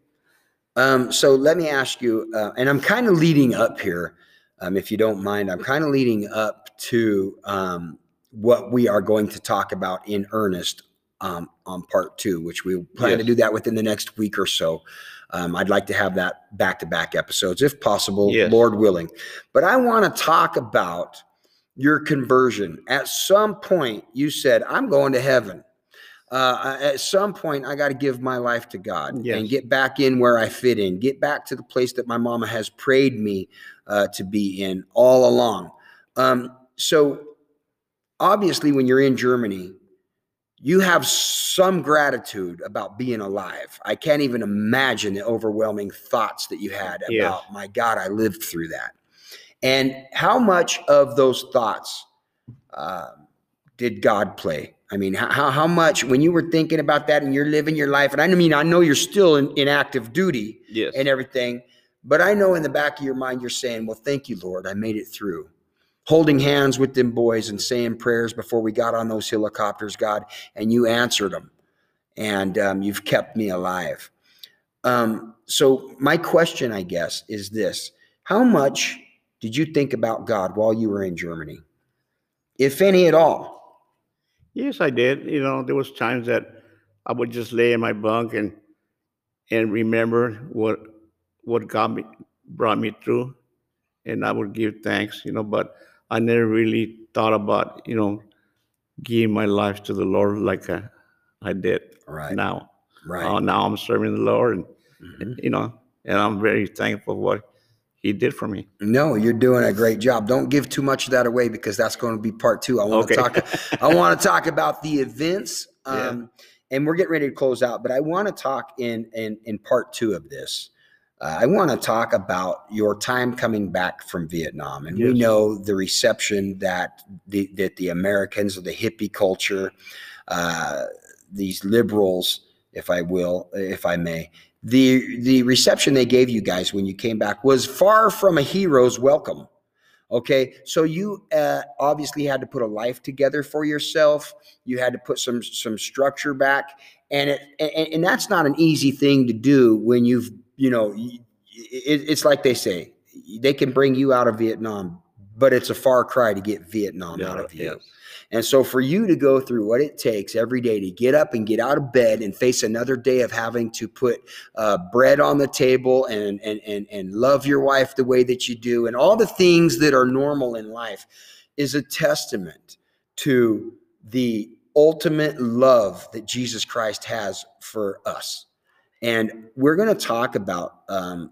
Um, so let me ask you, uh, and I'm kind of leading up here, um, if you don't mind. I'm kind of leading up to um, what we are going to talk about in earnest um, on part two, which we plan to do that within the next week or so. Um, I'd like to have that back to back episodes, if possible, Yes. Lord willing. But I want to talk about your conversion. At some point, you said, I'm going to heaven. Uh, at some point, I got to give my life to God and get back in where I fit in, get back to the place that my mama has prayed me uh, to be in all along. Um, so, obviously, when you're in Germany, you have some gratitude about being alive. I can't even imagine the overwhelming thoughts that you had about, Yes. my God, I lived through that. And how much of those thoughts uh, did God play? I mean, how, how how much when you were thinking about that and you're living your life, and I mean, I know you're still in, in active duty yes, and everything, but I know in the back of your mind you're saying, "Well, thank you, Lord, I made it through." Holding hands with them boys and saying prayers before we got on those helicopters, God, and you answered them, and um, you've kept me alive. Um, so my question, I guess, is this: How much did you think about God while you were in Germany, if any at all? yes, I did. You know, there was times that I would just lay in my bunk and and remember what what God me, brought me through, and I would give thanks. You know, but I never really thought about you know giving my life to the Lord like I, I did Right, now. right. Uh, now I'm serving the Lord, and Mhm. you know, and I'm very thankful for what He did for me. No, you're doing a great job. Don't give too much of that away because that's going to be part two. I want Okay. to talk. I want to talk about the events, Yeah. um, and we're getting ready to close out. But I want to talk in in in part two of this. Uh, I want to talk about your time coming back from Vietnam, and we know the reception that the that the Americans, of the hippie culture, uh, these liberals, if I will, if I may, the the reception they gave you guys when you came back was far from a hero's welcome. Okay, so you uh, obviously had to put a life together for yourself. You had to put some some structure back, and it and, and that's not an easy thing to do when you've you know it, it's like they say they can bring you out of Vietnam, but it's a far cry to get Vietnam out of you. yes. And so for you to go through what it takes every day to get up and get out of bed and face another day of having to put uh, bread on the table and, and, and, and love your wife the way that you do and all the things that are normal in life is a testament to the ultimate love that Jesus Christ has for us. And we're going to talk about um,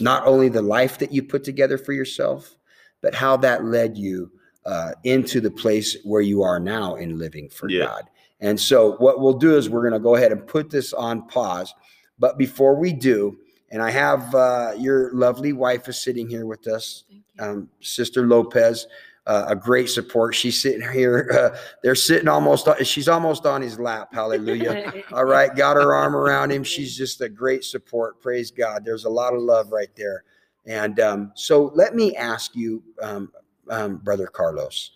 not only the life that you put together for yourself, but how that led you uh, into the place where you are now in living for Yeah. God. And so, what we'll do is we're going to go ahead and put this on pause. But before we do, and I have uh, your lovely wife is sitting here with us, um, Sister Lopez, uh, a great support. She's sitting here. Uh, they're sitting almost. on- She's almost on his lap. Hallelujah. All right, got her arm around him. She's just a great support. Praise God. There's a lot of love right there. And um, so let me ask you, um, um, Brother Carlos,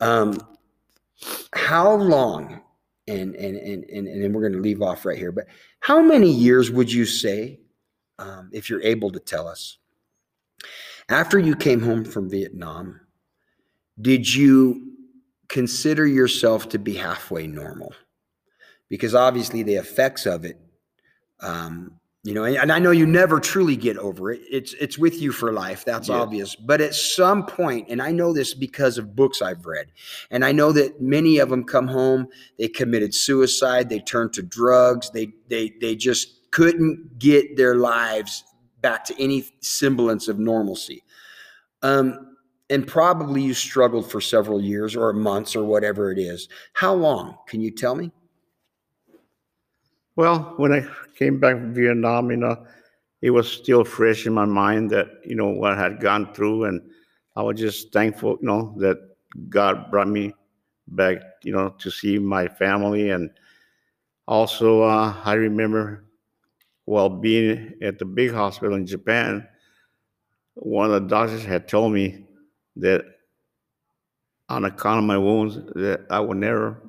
um, how long, and, and, and, and, and then we're going to leave off right here, but how many years would you say, um, if you're able to tell us, after you came home from Vietnam, did you consider yourself to be halfway normal? because obviously the effects of it um you know and, and i know you never truly get over it it's it's with you for life that's Yes. obvious but at some point and i know this because of books i've read and i know that many of them come home they committed suicide they turned to drugs they they they just couldn't get their lives back to any semblance of normalcy um and probably you struggled for several years or months or whatever it is how long can you tell me Well, when I came back from Vietnam, you know, it was still fresh in my mind that, you know, what I had gone through. And I was just thankful, you know, that God brought me back, you know, to see my family. And also, uh, I remember while being at the big hospital in Japan, one of the doctors had told me that on account of my wounds, that I would never,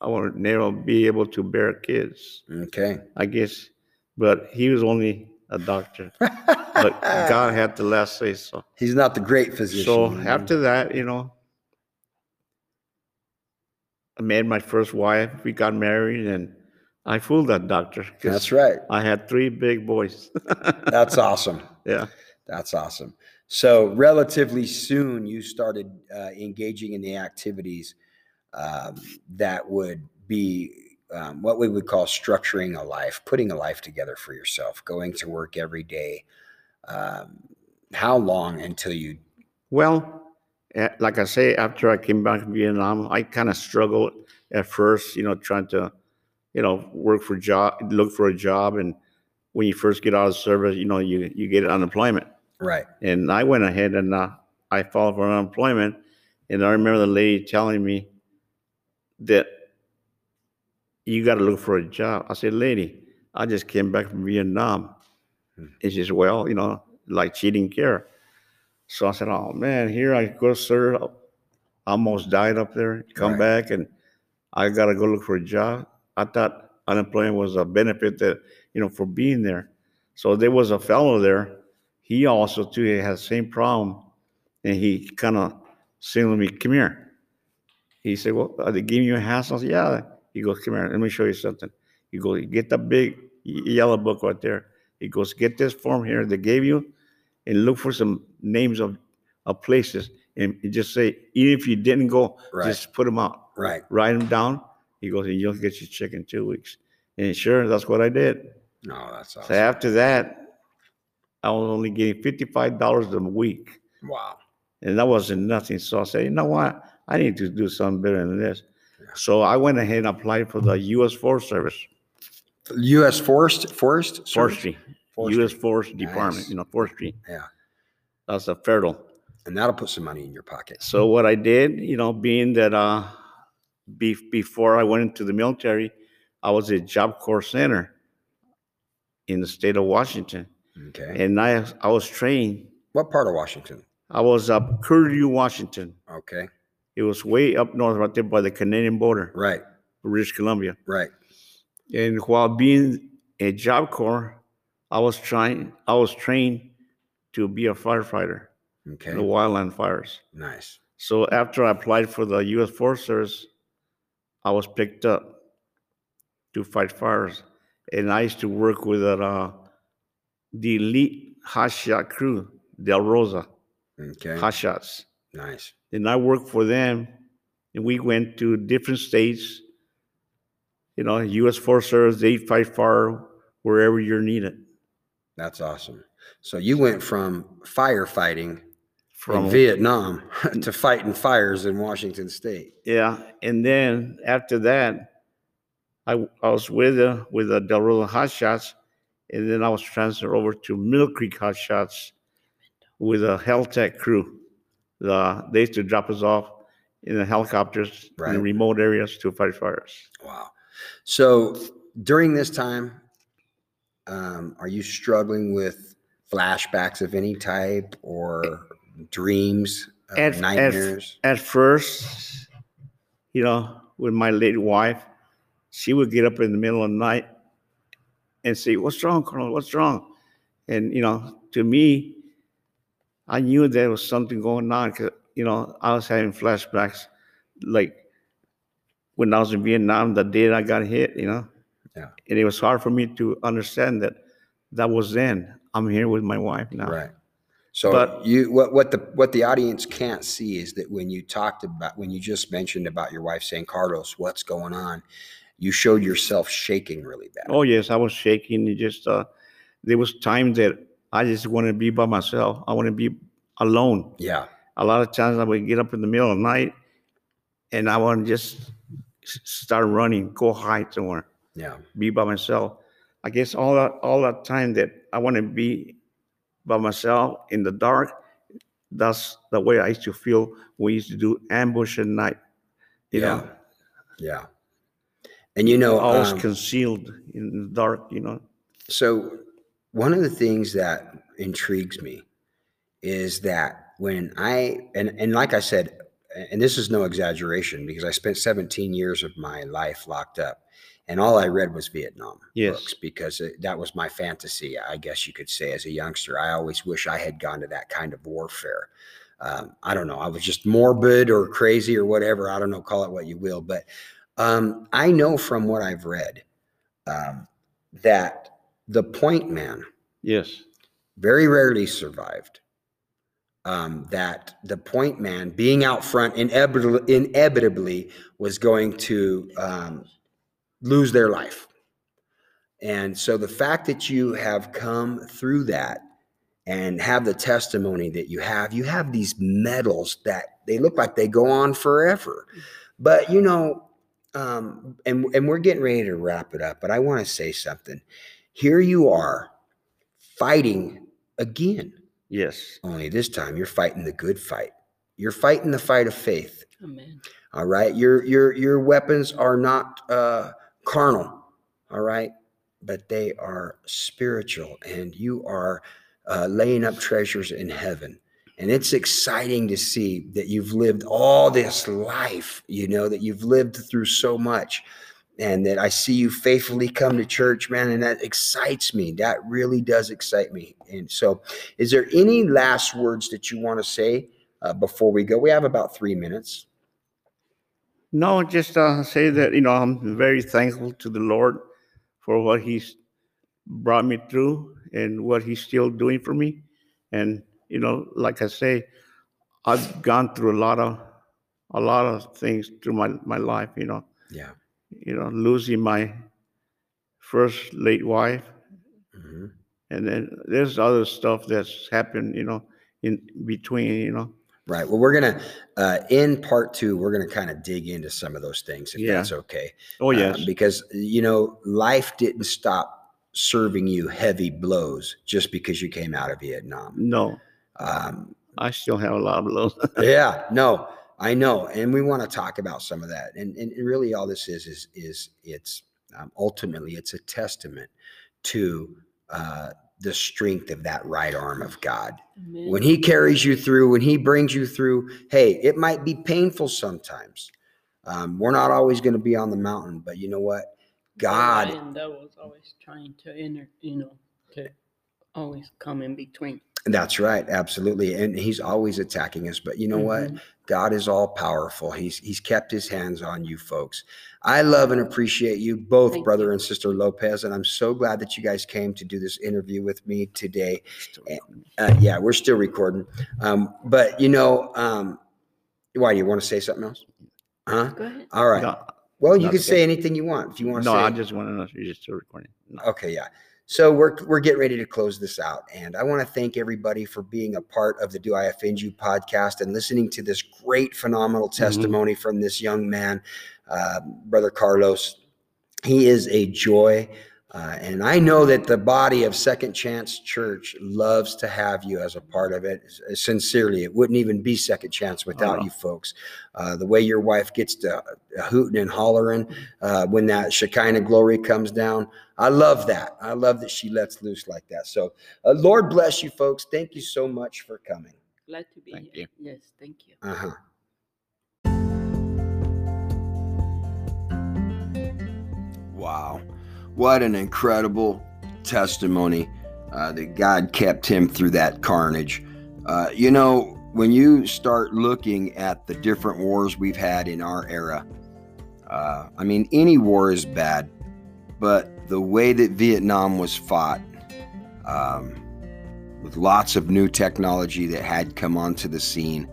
I would never be able to bear kids. okay I guess, but he was only a doctor. But God had the last say so. He's not the great physician. So after that, you know, I met my first wife. We got married, and I fooled that doctor. That's right. I had three big boys. That's awesome. yeah. That's awesome. So relatively soon, you started uh, engaging in the activities um, that would be um, what we would call structuring a life, putting a life together for yourself, going to work every day. Um, how long until you? Well, eh, like I say, after I came back from Vietnam, I kind of struggled at first, you know, trying to, you know, work for job, look for a job, and when you first get out of service, you know, you you get unemployment. Right. And I went ahead and uh, I filed for unemployment. And I remember the lady telling me that you got to look for a job. I said, lady, I just came back from Vietnam. Hmm. And she said, well, you know, like she didn't care. So I said, oh man, here I go, sir. I Almost died up there. Come Right. back and I got to go look for a job. I thought unemployment was a benefit that, you know, for being there. So there was a fellow there. He also too he had the same problem, and he kind of signaled me, "Come here." He said, "Well, are they giving you a hassle?" I said, "Yeah." He goes, "Come here. Let me show you something." He goes, "Get the big yellow book right there." He goes, "Get this form here they gave you, and look for some names of, of places, and just say even if you didn't go, Right. just put them out, Right. write them down." He goes, "And you'll get your check in two weeks." And sure, that's what I did. No, that's So after that, I was only getting fifty-five dollars a week, Wow. and that wasn't nothing. So I said, you know what? I need to do something better than this. So I went ahead and applied for the U.S. Forest Service, U.S. Forest Forest Service? Forestry, Forestry. U.S. Forest Department, Nice. you know, Forestry. Yeah. That's a federal. and that'll put some money in your pocket. So what I did, you know, being that uh, be, before I went into the military, I was at Job Corps Center in the state of Washington, Okay. and I I was trained what part of Washington? I was up Curlew, Washington. Okay. It was way up north, right there by the Canadian border, Right. British Columbia. Right. And while being a Job Corps, I was trying, I was trained to be a firefighter Okay. in the wildland fires. Nice. So after I applied for the U.S. Forest Service, I was picked up to fight fires, and I used to work with uh, the elite Hasha crew, Del Rosa Okay. hot shots, Nice. and I worked for them, and we went to different states. You know, U.S. Forest Service, they fight fire wherever you're needed. That's awesome. So you went from firefighting From in Vietnam to fighting fires in Washington State. Yeah, and then after that, I I was with uh, with the Del Rosa Hot Shots, and then I was transferred over to Mill Creek Hot Shots with a Tech crew. The they used to drop us off in the helicopters Right. in remote areas to fight fires. Wow. So during this time, um, are you struggling with flashbacks of any type or dreams, At- at- nightmares? At first, you know, with my late wife, she would get up in the middle of the night and say, "What's wrong, Colonel? What's wrong?" And you know, to me, I knew there was something going on because you know I was having flashbacks, like when I was in Vietnam, the day I got hit. You know, Yeah. and it was hard for me to understand that that was then. I'm here with my wife now. Right. So But- you what what the what the audience can't see is that when you talked about when you just mentioned about your wife saying, Carlos, what's going on? You showed yourself shaking really bad. Oh yes, I was shaking. It just uh, there was times that I just want to be by myself. I want to be alone. Yeah. A lot of times I would get up in the middle of the night, and I want to just start running, go hide somewhere, Yeah. be by myself. I guess all that all that time that I want to be by myself in the dark. That's the way I used to feel. when We used to do ambush at night. You Yeah. know, Yeah. And you know, always um, concealed in the dark. You know. So, one of the things that intrigues me is that when I and and like I said, and this is no exaggeration because I spent 17 years of my life locked up, and all I read was Vietnam Yes. books because it, that was my fantasy, I guess you could say, as a youngster. I always wish I had gone to that kind of warfare. Um, I don't know. I was just morbid or crazy or whatever. I don't know. Call it what you will, but um, I know from what I've read um, that the point man Yes. very rarely survived. Um, that the point man being out front inevitably, inevitably was going to um, lose their life. And so the fact that you have come through that and have the testimony that you have, you have these medals that they look like they go on forever. But you know, um, and and we're getting ready to wrap it up. But I want to say something. Here you are, fighting again. Yes. Only this time you're fighting the good fight. You're fighting the fight of faith. Amen. All right. Your your your weapons are not uh, carnal. All right, but they are spiritual, and you are uh, laying up treasures in heaven. And it's exciting to see that you've lived all this life. You know that you've lived through so much, and that I see you faithfully come to church, man. And that excites me. That really does excite me. And so, is there any last words that you want to say uh, before we go? We have about three minutes. No, just uh, say that you know I'm very thankful to the Lord for what He's brought me through and what He's still doing for me. And you know, like I say, I've gone through a lot of a lot of things through my my life. You know, Yeah. you know, losing my first late wife, hmm and then there's other stuff that's happened. You know, in between. You know, Right. Well, we're gonna uh, in part two. We're gonna kind of dig into some of those things, if Yeah. that's okay. oh Uh, yes, because you know, life didn't stop serving you heavy blows just because you came out of Vietnam. no, Um, I still have a lot of blows. yeah. No, I know, and we want to talk about some of that. And and really, all this is is is it's um, ultimately it's a testament to uh, the strength of that right arm of God. Amen. When He carries you through, when He brings you through, hey, it might be painful sometimes. Um, we're not always going to be on the mountain, but you know what? God, lion that was always trying to enter, you know, to always come in between. That's right, absolutely. And He's always attacking us. But you know what? Mhm. God is all powerful. He's He's kept His hands on you folks. I love and appreciate you both, Thank brother you. and sister Lopez, and I'm so glad that you guys came to do this interview with me today. Still Eh. Uh, yeah, we're still recording. Um, but you know, um, why do you want to say something else? Huh? Go ahead. All right. No, Well, you can okay. say anything you want if you want to no, say. I just want to know if you're still recording. No. Okay, yeah. So we're we're getting ready to close this out, and I want to thank everybody for being a part of the Do I Offend You podcast and listening to this great, phenomenal testimony from this young man, uh, brother Carlos. He is a joy, uh, and I know that the body of Second Chance Church loves to have you as a part of it. Sincerely, it wouldn't even be Second Chance without no. you folks. Uh, the way your wife gets to uh, hooting and hollering uh, when that Shekinah glory comes down. I love that. I love that she lets loose like that. So, uh, Lord bless you, folks. Thank you so much for coming. Glad to be Thank here. Yes, thank you. Uh huh. Wow. What an incredible testimony uh, that God kept him through that carnage. Uh, you know, when you start looking at the different wars we've had in our era, uh, I mean, any war is bad, but the way that Vietnam was fought, um, with lots of new technology that had come onto the scene,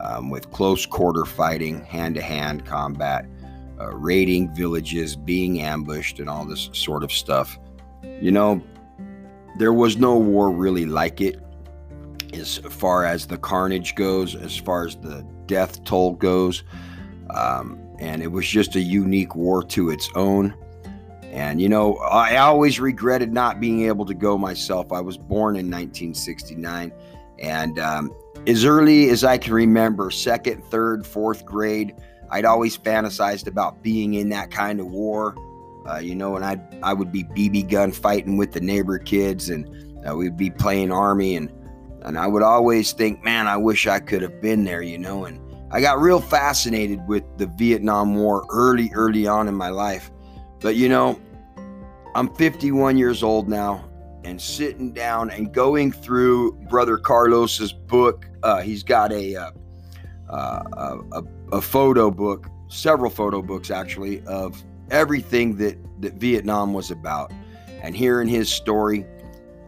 um, with close quarter fighting, hand to hand combat, uh, raiding villages, being ambushed, and all this sort of stuff. You know, there was no war really like it as far as the carnage goes, as far as the death toll goes. Um, and it was just a unique war to its own. And, you know, I always regretted not being able to go myself. I was born in 1969. And um, as early as I can remember, second, third, fourth grade, I'd always fantasized about being in that kind of war. Uh, you know, and I I would be BB gun fighting with the neighbor kids, and uh, we'd be playing army, and and I would always think, man, I wish I could have been there. You know, and I got real fascinated with the Vietnam War early, early on in my life. But you know, I'm 51 years old now, and sitting down and going through Brother Carlos's book. Uh, he's got a, a a photo book, several photo books actually, of everything that that Vietnam was about, and hearing his story.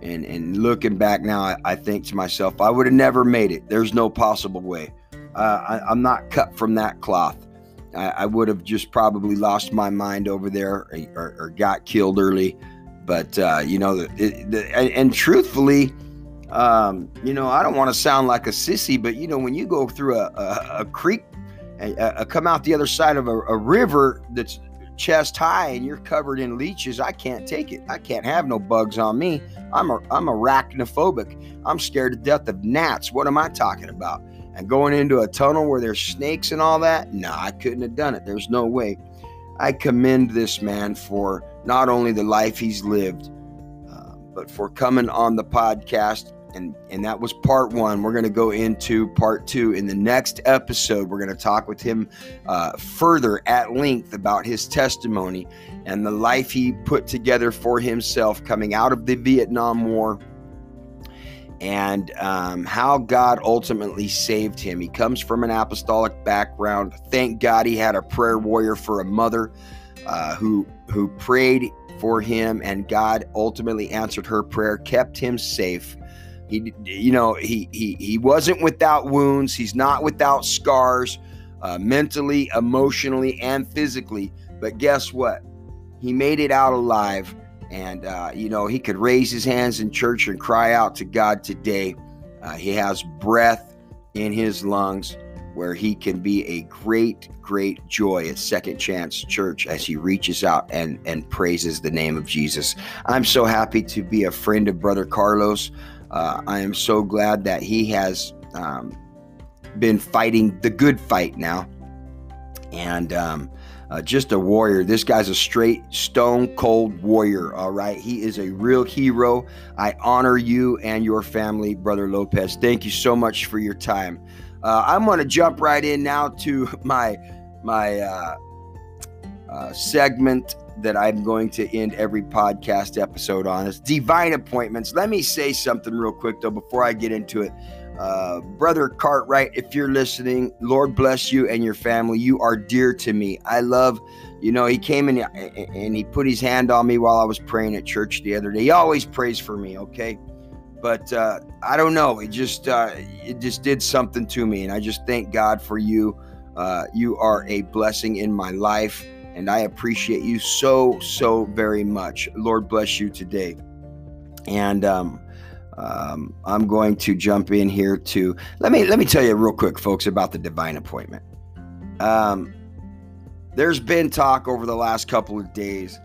And, and looking back now, I, I think to myself, I would have never made it. There's no possible way. Uh, I, I'm not cut from that cloth. I, I would have just probably lost my mind over there or, or, or got killed early. But uh, you know, it- the, and, and truthfully, um, you know, I don't want to sound like a sissy, but you know, when you go through a, a, a creek, and come out the other side of a, a river that's chest high, and you're covered in leeches, I can't take it. I can't have no bugs on me. I'm a, I'm arachnophobic. I'm scared to death of gnats. What am I talking about? And going into a tunnel where there's snakes and all that? No, I couldn't have done it. There's no way. I commend this man for not only the life he's lived, uh, but for coming on the podcast. And, and that was part one. We're going to go into part two. In the next episode, we're going to talk with him uh, further at length about his testimony and the life he put together for himself coming out of the Vietnam War and um, how God ultimately saved him. He comes from an apostolic background. Thank God he had a prayer warrior for a mother uh, who who prayed for him, and God ultimately answered her prayer, kept him safe. He, you know, he he he wasn't without wounds. He's not without scars, uh, mentally, emotionally, and physically. But guess what? He made it out alive and uh, you know he could raise his hands in church and cry out to god today uh, he has breath in his lungs where he can be a great great joy at second chance church as he reaches out and and praises the name of jesus i'm so happy to be a friend of brother carlos uh, i am so glad that he has um, been fighting the good fight now and um, uh, just a warrior. This guy's a straight stone cold warrior. All right. He is a real hero. I honor you and your family, Brother Lopez. Thank you so much for your time. Uh, I'm going to jump right in now to my my uh, uh, segment that I'm going to end every podcast episode on is divine appointments. Let me say something real quick though before I get into it. Uh, Brother Cartwright, if you're listening, Lord bless you and your family. You are dear to me. I love, you know, he came in and he put his hand on me while I was praying at church the other day. He always prays for me, okay? But uh, I don't know. It just uh, it just did something to me, and I just thank God for you. Uh, you are a blessing in my life, and I appreciate you so so very much. Lord bless you today. And um, um, I'm going to jump in here to let me let me tell you real quick, folks, about the divine appointment. Um, there's been talk over the last couple of days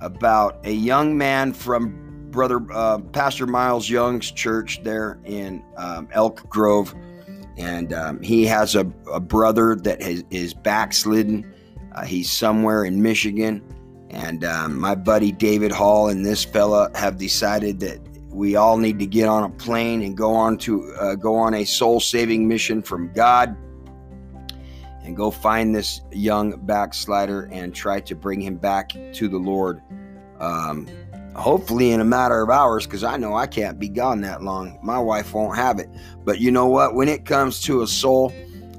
about a young man from brother uh, Pastor Miles Young's church there in um, Elk Grove, and um, he has a, a brother that has, is backslidden. Uh, he's somewhere in Michigan, and um, my buddy David Hall and this fella have decided that we all need to get on a plane and go on to uh, go on a soul saving mission from God and go find this young backslider and try to bring him back to the Lord. Um, hopefully in a matter of hours because I know I can't be gone that long. My wife won't have it. But you know what? When it comes to a soul,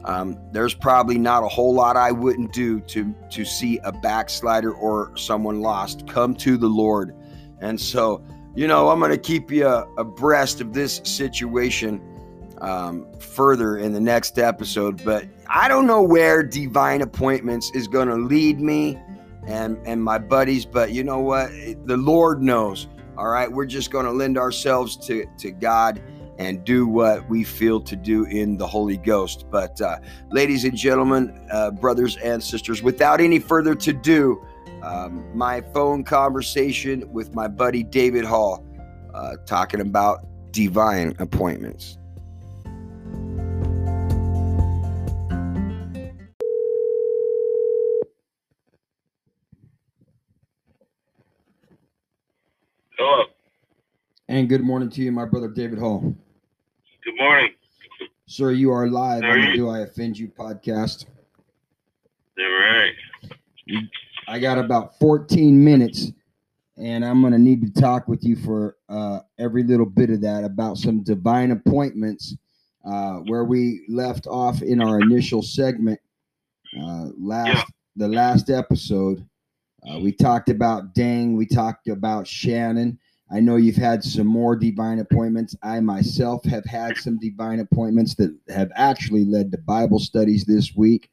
um, there's probably not a whole lot I wouldn't do to to see a backslider or someone lost come to the Lord. And so you know, I'm going to keep you abreast of this situation um, further in the next episode. But I don't know where divine appointments is going to lead me and and my buddies. But you know what? The Lord knows. All right, we're just going to lend ourselves to to God and do what we feel to do in the Holy Ghost. But uh, ladies and gentlemen, uh, brothers and sisters, without any further to do um, my phone conversation with my buddy David Hall, uh, talking about divine appointments. Hello. And good morning to you, my brother David Hall. Good morning. Sir, you are live on the? Do I Offend You podcast. All right. I got about 14 minutes, and I'm going to need to talk with you for uh, every little bit of that about some divine appointments uh, where we left off in our initial segment uh, last Yeah. the last episode. Uh, we talked about Dang, we talked about Shannon. I know you've had some more divine appointments. I myself have had some divine appointments that have actually led to Bible studies this week.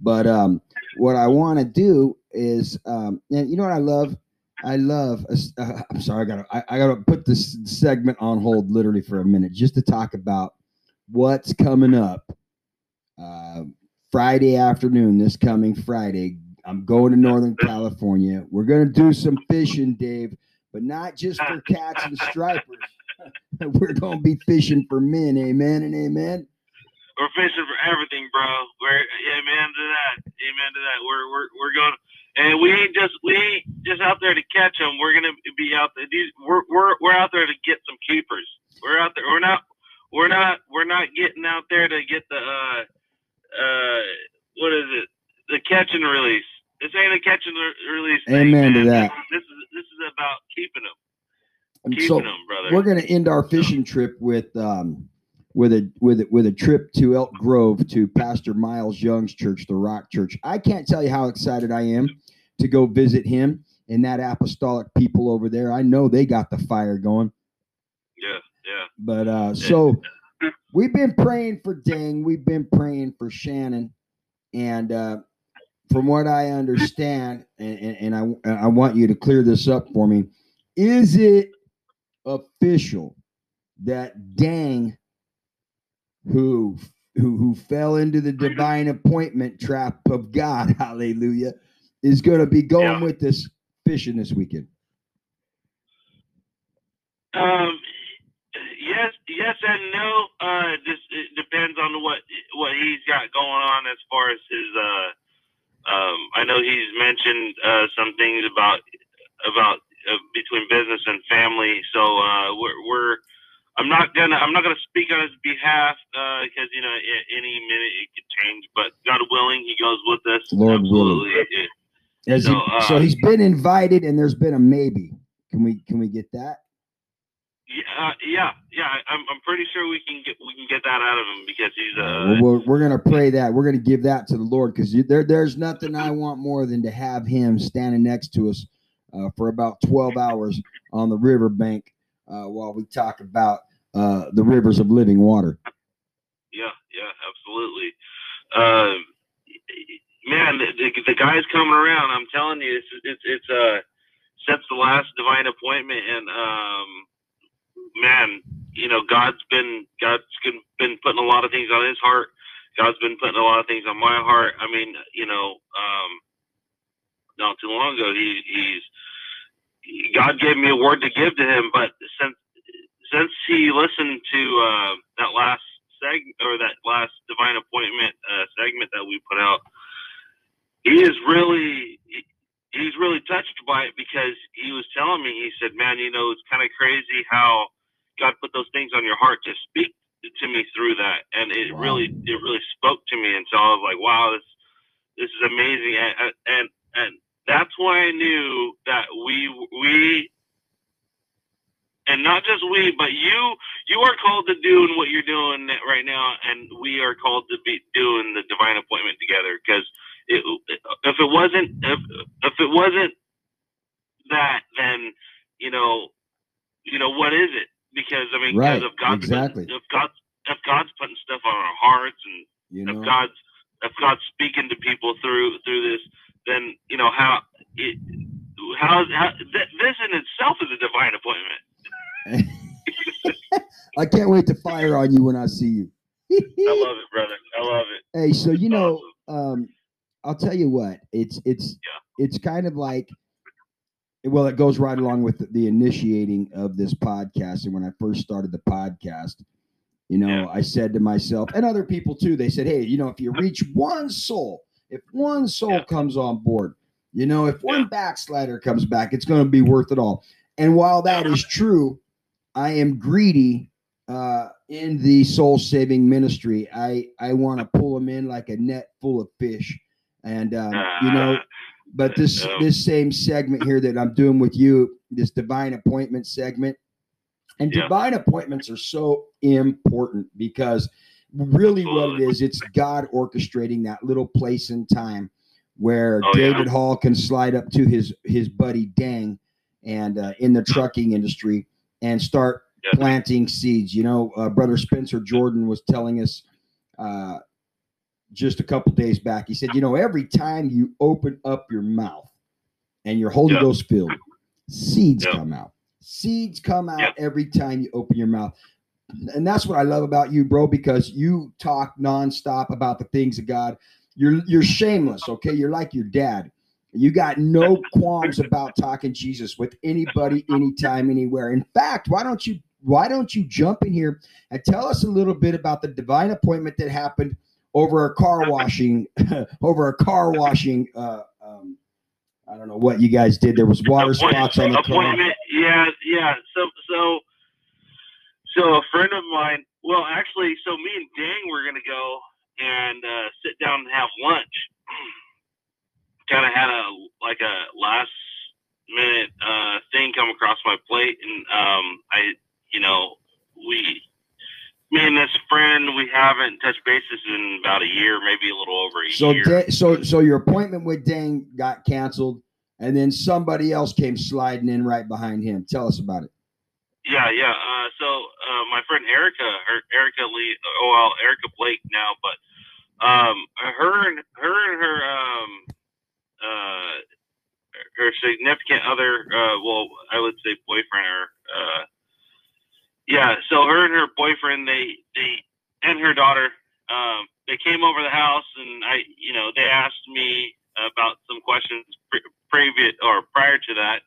But um, what I want to do is, um, and you know what I love? I love. Uh, I'm sorry, I gotta. I, I gotta put this segment on hold literally for a minute just to talk about what's coming up. Uh, Friday afternoon, this coming Friday, I'm going to Northern California. We're gonna do some fishing, Dave, but not just for cats and stripers. We're gonna be fishing for men. Amen and amen. We're fishing for everything, bro. We're amen to that. Amen to that. We're we're we're going, and we ain't just we ain't just out there to catch them. We're gonna be out there. These we're we're we're out there to get some keepers. We're out there. We're not we're not we're not getting out there to get the uh uh what is it the catch and release. This ain't a catch and re- release. Thing, Amen to that. This is this is about keeping them, keeping so them, brother. we're going to end our fishing trip with um, with a with a, with a trip to Elk Grove to Pastor Miles Young's church, the Rock Church. I can't tell you how excited I am to go visit him and that apostolic people over there. I know they got the fire going. yeah, yeah. But uh, so we've been praying for Dang. We've been praying for Shannon, and uh, from what I understand, and, and, and I I want you to clear this up for me. Is it official that Dang, who who who fell into the divine appointment trap of God, Hallelujah, is going to be going Yeah. with this fishing this weekend? Um, yes, yes and no. Uh, it depends on what what he's got going on as far as his uh um, I know he's mentioned uh, some things about about uh, between business and family. So uh, we're, we're I'm not gonna I'm not gonna speak on his behalf because you know a- any minute it could change. But God willing, he goes with us. Lord willing. Absolutely. He- So, uh, so he's been invited, and there's been a maybe. Can we can we get that? Yeah, uh, yeah, yeah. I- I'm, I'm pretty sure we can get we can get that out of him because he's uh we're, we're gonna pray that we're gonna give that to the Lord because there there's nothing I want more than to have Him standing next to us uh, for about 12 hours on the riverbank uh, while we talk about uh, the rivers of living water. yeah yeah absolutely. Um, man, the, the, the guy's coming around. I'm telling you, it's it's it's uh since the last divine appointment and um man, you know God's been God's been- putting a lot of things on his heart. God's been putting a lot of things on my heart. I mean, you know, um, not too long ago, he, he's God gave me a word to give to him, but since since he listened to uh, that last segment or that last divine appointment uh, segment that we put out, he is really he, he's really touched by it because he was telling me he said, "Man, you know, it's kind of crazy how God put those things on your heart to speak to me through that, and it Wow. really it really spoke to me, and so I was like, wow, this this is amazing, and and and that's why I knew that we we and not just we, but you you are called to doing what you're doing right now, and we are called to be doing the divine appointment together. Because it, if it wasn't if if it wasn't that, then you know you know what is it? Because I mean, Right, if God's exactly. if God's if God's putting stuff on our hearts and You if know, God's if God's speaking to people through through this, then you know how it how, how th- this in itself is a divine appointment. I can't wait to fire on you when I see you. I love it, brother. I love it. Hey, so you know, um, I'll tell you what, it's it's it's kind of like well, it goes right along with the, the initiating of this podcast. And when I first started the podcast, you know, Yeah. I said to myself and other people too, they said, Hey, you know, if you reach one soul, if one soul Yeah. comes on board, you know, if one backslider comes back, it's going to be worth it all. And while that is true, I am greedy uh, in the soul saving ministry. I I want to pull them in like a net full of fish, and um, you know. But this Yeah. this same segment here that I'm doing with you, this divine appointment segment, and Yeah. divine appointments are so important because really what it Absolutely. is, it's God orchestrating that little place in time where Oh, yeah. David Hall can slide up to his his buddy Dang and uh, in the trucking industry and start Yeah. planting seeds. You know, uh, brother Spencer Jordan was telling us uh, just a couple days back. He said, you know, every time you open up your mouth and you're Holy Yeah. Ghost filled, seeds Yeah. come out. Seeds come out Yeah. every time you open your mouth. And that's what I love about you, bro, because you talk nonstop about the things of God. You're you're shameless, okay? You're like your dad. You got no qualms about talking Jesus with anybody, anytime, anywhere. In fact, why don't you why don't you jump in here and tell us a little bit about the divine appointment that happened over a car washing over a car washing uh, um, I don't know what you guys did. There was water spots on the car. appointment. Yeah, yeah. So, so, so a friend of mine. Well, actually, so me and Dang were gonna go and uh, sit down and have lunch. kind of had a like a last minute uh, thing come across my plate, and um, I, you know, we, me and this friend, we haven't touched bases in about a year, maybe a little over a So, year. Da- so, so your appointment with Dang got canceled, and then somebody else came sliding in right behind him. Tell us about it. Yeah, yeah. Uh, so uh, my friend Erica, her Erica Lee, oh well, Erica Blake now, but um, her and her and her um, uh, her significant other, uh, well, I would say boyfriend or uh, yeah. So her and her boyfriend, they they and her daughter, um, they came over the house, and I, you know, they asked me about some questions pre- previous or prior to that.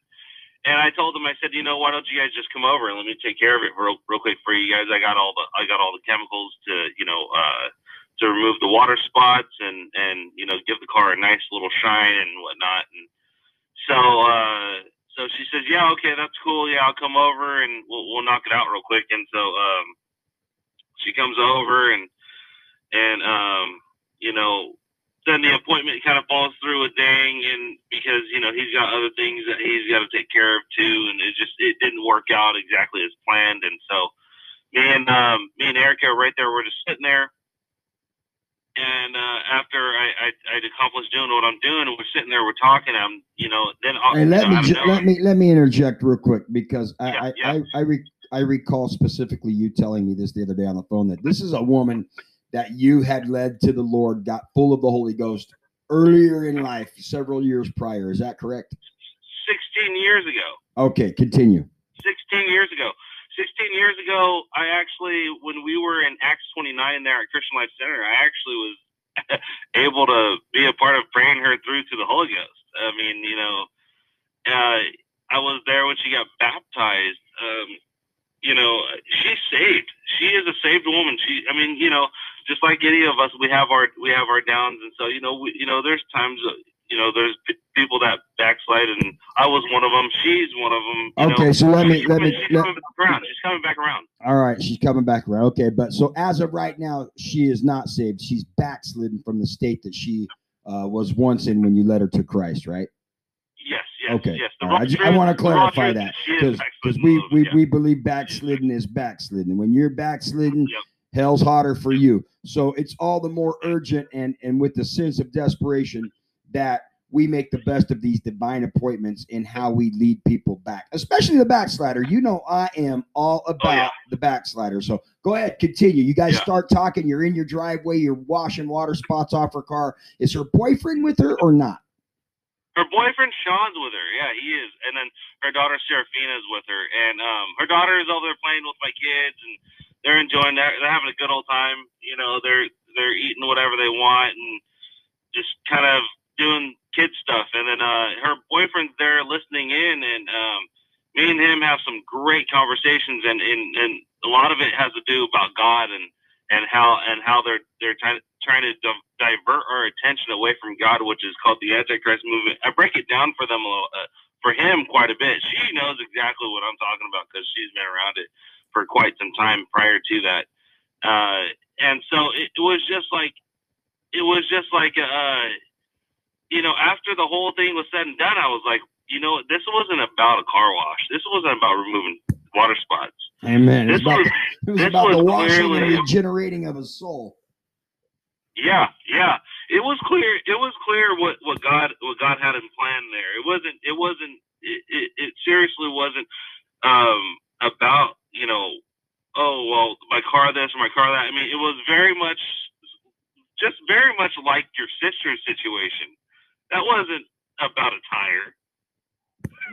And I told them, I said, you know, why don't you guys just come over and let me take care of it real, real quick for you guys. I got all the, I got all the chemicals to, you know, uh, to remove the water spots and and you know give the car a nice little shine and whatnot. And so uh, so she says, yeah, okay, that's cool. Yeah, I'll come over and we'll we'll knock it out real quick. And so um, she comes over and and um, you know then the appointment kind of falls through with Dang, and because you know he's got other things that he's got to take care of too, and it just it didn't work out exactly as planned, and so me and um, me and Erica right there were just sitting there, and uh, after I, I I'd accomplished doing what I'm doing, and we're sitting there, we're talking, I'm you know then I'll, Hey, let you know, me ju- let me let me interject real quick because I Yeah, I, yeah. I, I, re- I recall specifically you telling me this the other day on the phone that this is a woman that you had led to the Lord, got full of the Holy Ghost earlier in life, several years prior. Is that correct? 16 years ago. Okay, continue. 16 years ago. 16 years ago, I actually, when we were in Acts 29 there at Christian Life Center, I actually was able to be a part of praying her through to the Holy Ghost. I mean, you know, uh, I was there when she got baptized. Um, you know, she's saved. She is a saved woman. She, I mean, you know, just like any of us, we have our we have our downs, and so you know, we, you know, there's times, you know, there's p- people that backslide, and I was one of them. She's one of them. You Okay, know? so let me She's let coming- me She's let, coming back around. She's coming back around. all right, she's coming back around. Okay, but so as of right now, she is not saved. She's backslidden from the state that she uh, was once in when you led her to Christ, right? Yes, yes, Okay. yes. The All right. I, I want to clarify that because we, we, yeah. we believe backslidden is backslidden. When you're backslidden, Yep. hell's hotter for you. So it's all the more urgent and and with the sense of desperation that we make the best of these divine appointments in how we lead people back, especially the backslider. You know, I am all about Oh, yeah. the backslider. So go ahead, continue. You guys Yeah. start talking. You're in your driveway. You're washing water spots off her car. Is her boyfriend with her or not? her boyfriend Sean's with her. Yeah, he is. And then her daughter Seraphina's with her. And um, her daughter is over there playing with my kids, and they're enjoying. They're, they're having a good old time. You know, they're they're eating whatever they want and just kind of doing kid stuff. And then uh, her boyfriend's there listening in, and um, me and him have some great conversations. And, and and a lot of it has to do about God and and how and how they're they're trying trying to di- divert our attention away from God, which is called the Antichrist movement. I break it down for them a little, uh, for him quite a bit. She knows exactly what I'm talking about because she's been around it for quite some time prior to that. Uh, and so it, it was just like it was just like uh, you know after the whole thing was said and done, I was like, you know, this wasn't about a car wash. This wasn't about removing water spots. Amen. This about, was it was this about the was washing and regenerating of a soul. Yeah, yeah. It was clear. It was clear what, what God what God had in plan there. It wasn't. It wasn't. It, it, it seriously wasn't um, about you know. Oh well, my car this or my car that. I mean, it was very much, just very much like your sister's situation. That wasn't about a tire.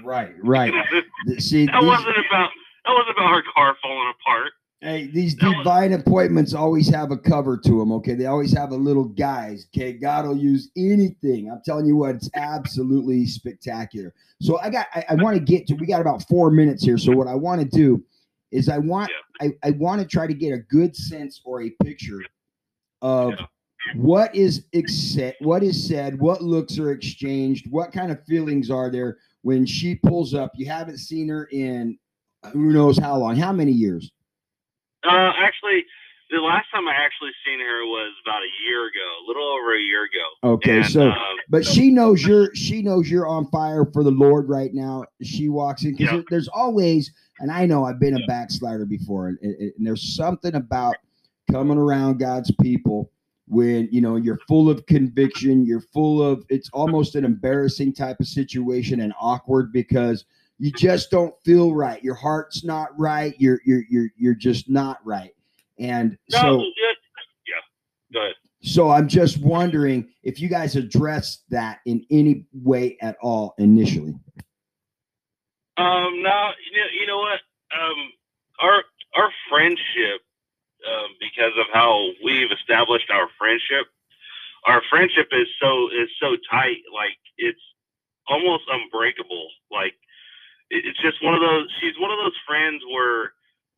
Right, right. See, that these, wasn't about. That wasn't about her car falling apart. hey, these that was- divine appointments always have a cover to them. Okay, they always have a little guise. Okay, God will use anything. I'm telling you what, it's absolutely spectacular. So I got, I, I want to get to. We got about four minutes here. So what I want to do is I want, I, I want to try to get a good sense or a picture of Yeah. What is accept, what is said, what looks are exchanged, what kind of feelings are there when she pulls up. You haven't seen her in who knows how long, how many years? Uh, actually, the last time I actually seen her was about a year ago, a little over a year ago. Okay, And, so um, but she knows you're she knows you're on fire for the Lord right now. She walks in because Yeah. there's always, and I know I've been a backslider before, and, and, and there's something about coming around God's people when you know you're full of conviction, you're full of it's almost an embarrassing type of situation and awkward because you just don't feel right. Your heart's not right. You're you're you're you're just not right. And no, so yeah, yeah. Go ahead. so I'm just wondering if you guys addressed that in any way at all initially. Um, no, you know, you know what? Um, our our friendship, um, because of how we've established our friendship, our friendship is so is so tight. Like it's almost unbreakable. Like it's just one of those. She's one of those friends where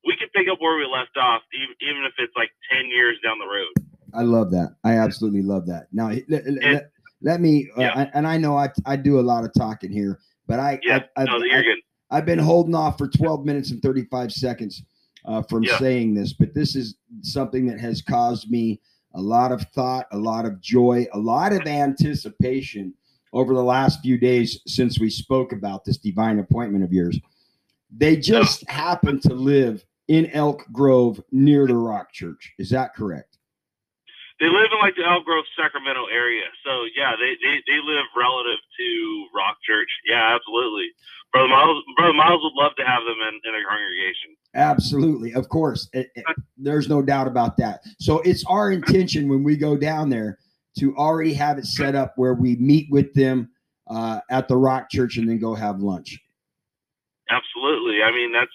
we can pick up where we left off, even even if it's like ten years down the road. I love that. I absolutely love that. Now, And- let- let me, uh, Yeah. I- and I know I, I do a lot of talking here, but I, Yeah, I, no, I've, you're I. I've been holding off for 12 minutes and 35 seconds uh, from Yeah. saying this, but this is something that has caused me a lot of thought, a lot of joy, a lot of anticipation over the last few days since we spoke about this divine appointment of yours. They just happen to live in Elk Grove near the Rock Church. Is that correct? They live in like the Elk Grove, Sacramento area. So yeah, they, they, they live relative to Rock Church. Yeah, absolutely. Brother Miles, Brother Miles would love to have them in, in a congregation. Absolutely, of course. It- it- there's no doubt about that. So it's our intention when we go down there to already have it set up where we meet with them uh, at the Rock Church and then go have lunch. Absolutely. I mean, that's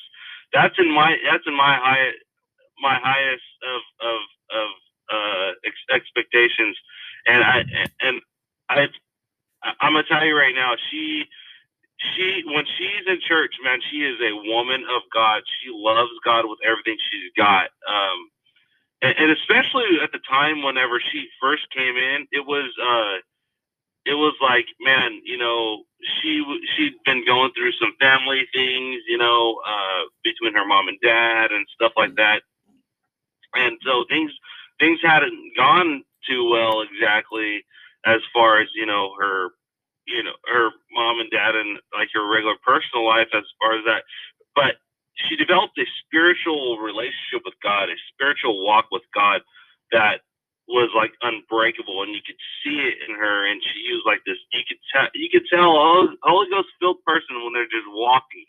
that's in my that's in my high my highest of of of uh, ex- expectations, and I and I I'm gonna tell you right now, she she when she's in church, man, she is a woman of God. She loves God with everything she's got. Um, and, and especially at the time whenever she first came in, it was uh, it was like, man, you know, she she'd been going through some family things, you know, uh, between her mom and dad and stuff like that, and so things things hadn't gone too well exactly as far as you know her you know her mom and dad and like her regular personal life as far as that but she developed a spiritual relationship with god a spiritual walk with god that was like unbreakable and you could see it in her and she was like this you could tell you could tell a holy ghost filled person when they're just walking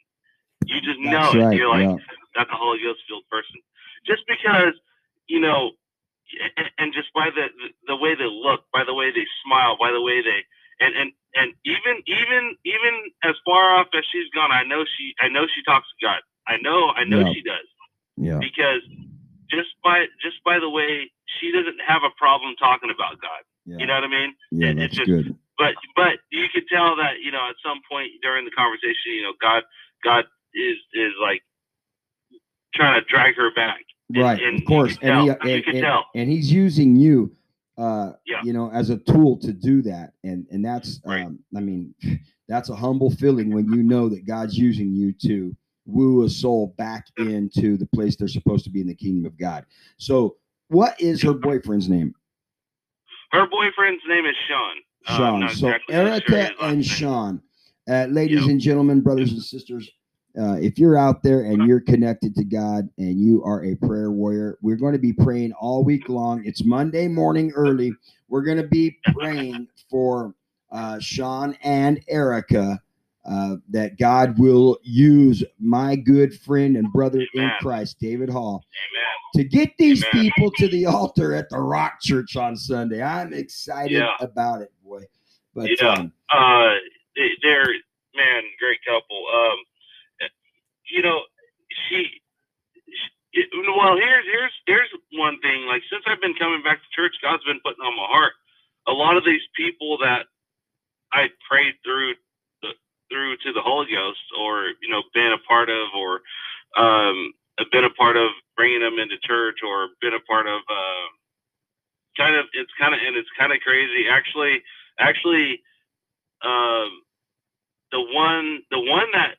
you just know That's it right. you're like yeah. that's a Holy Ghost filled person. Just because, you know, and, and just by the the way they look, by the way they smile, by the way they and and and even even even as far off as she's gone, I know she I know she talks to God. I know I know Yeah. she does Yeah. because just by just by the way she doesn't have a problem talking about God. Yeah. You know what I mean? yeah. it- That's it's just- good. but but you could tell that you know at some point during the conversation you know god god is is like trying to drag her back Right. and Of course. And, he, and, and- and he's using you, uh, Yeah. you know, as a tool to do that. And and that's, Right. um, I mean, that's a humble feeling when you know that God's using you to woo a soul back into the place they're supposed to be in the kingdom of God. So, what is her boyfriend's name? her boyfriend's name is sean Uh, Sean. so exactly Erica last and. Sean, uh, ladies Yep. and gentlemen, brothers and sisters, uh, if you're out there and you're connected to God and you are a prayer warrior, we're going to be praying all week long. It's Monday morning early. We're going to be praying for uh, Sean and Erica. Uh, that God will use my good friend and brother in Christ, David Hall, amen to get these Amen. people to the altar at the Rock Church on Sunday. I'm excited Yeah. about it, boy. But Yeah. um, uh they, they're man great couple um you know she, she well here's here's here's one thing. Like since i've been coming back to church god's been putting on my heart. A lot of these people that i prayed through the, through to the holy ghost or you know been a part of or um been a part of bringing them into church or been a part of uh kind of it's kind of and it's kind of crazy. Actually actually um, the one the one that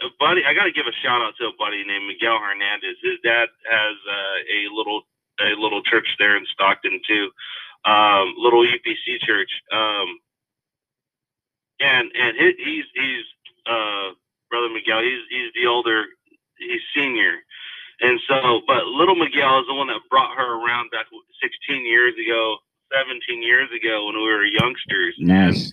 a buddy I got to give a shout out to a buddy named Miguel Hernandez. His dad has uh, a little a little church there in Stockton too, um, little UPC church. Um, and and he, he's he's uh, brother Miguel. He's he's the older. He's senior. And so, but little Miguel is the one that brought her around back 16 years ago, 17 years ago when we were youngsters. Nice.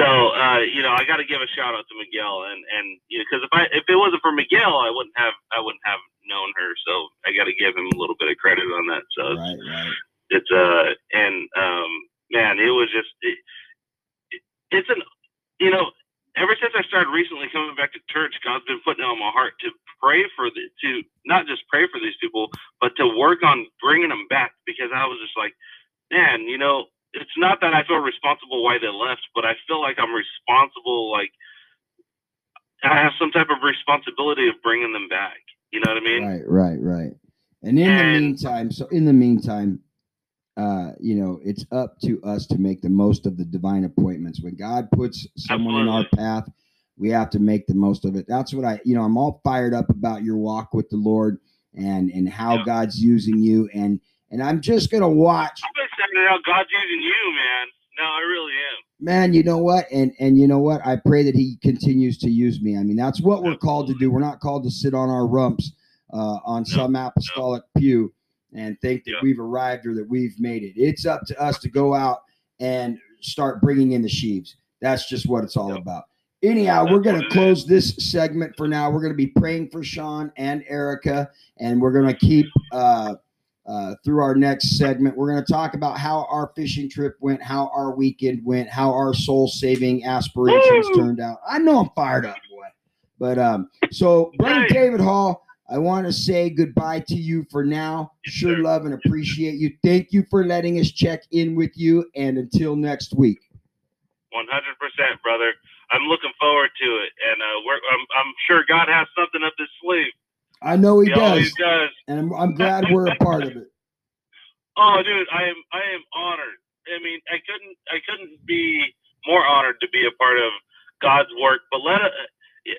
So, uh, you know, I got to give a shout out to Miguel, and and you know, because if I if it wasn't for Miguel, I wouldn't have I wouldn't have known her. So I got to give him a little bit of credit on that. So it's, Right, right. it's uh and um man, it was just it, it, it's an you know ever since I started recently coming back to church, God's been putting it on my heart to pray for the to not just pray for these people, but to work on bringing them back because I was just like, man, you know, it's not that I feel responsible why they left, but I feel like I'm responsible, like I have some type of responsibility of bringing them back. You know what I mean? Right, right, right. And in the meantime, so in the meantime, uh, you know, it's up to us to make the most of the divine appointments. When God puts someone in our path, we have to make the most of it. That's what I, you know, I'm all fired up about your walk with the Lord and and how Yeah. God's using you and and I'm just gonna watch excited how God's using you, man. No, I really am. man you know what? And and you know what? I pray that he continues to use me. I mean that's what we're called to do. We're not called to sit on our rumps uh, on some apostolic pew and think that Yeah. we've arrived or that we've made it. It's up to us to go out and start bringing in the sheaves. That's just what it's all Yeah. about. Anyhow we're going to close this segment for now. We're going to be praying for sean and erica and we're going to keep uh, uh, through our next segment. We're going to talk about how our fishing trip went, how our weekend went, how our soul saving aspirations turned out. I know I'm fired up, boy. But um, so, Brother Hey. David Hall, I want to say goodbye to you for now. Yes, Sure sir. love and appreciate you. Thank you for letting us check in with you. And until next week. 100%, brother. I'm looking forward to it, and uh, we're, I'm, I'm sure God has something up his sleeve. I know he He does, does. and I'm, I'm glad we're a part of it. Oh, dude, I am I am honored. I mean, I couldn't I couldn't be more honored to be a part of God's work. But let uh,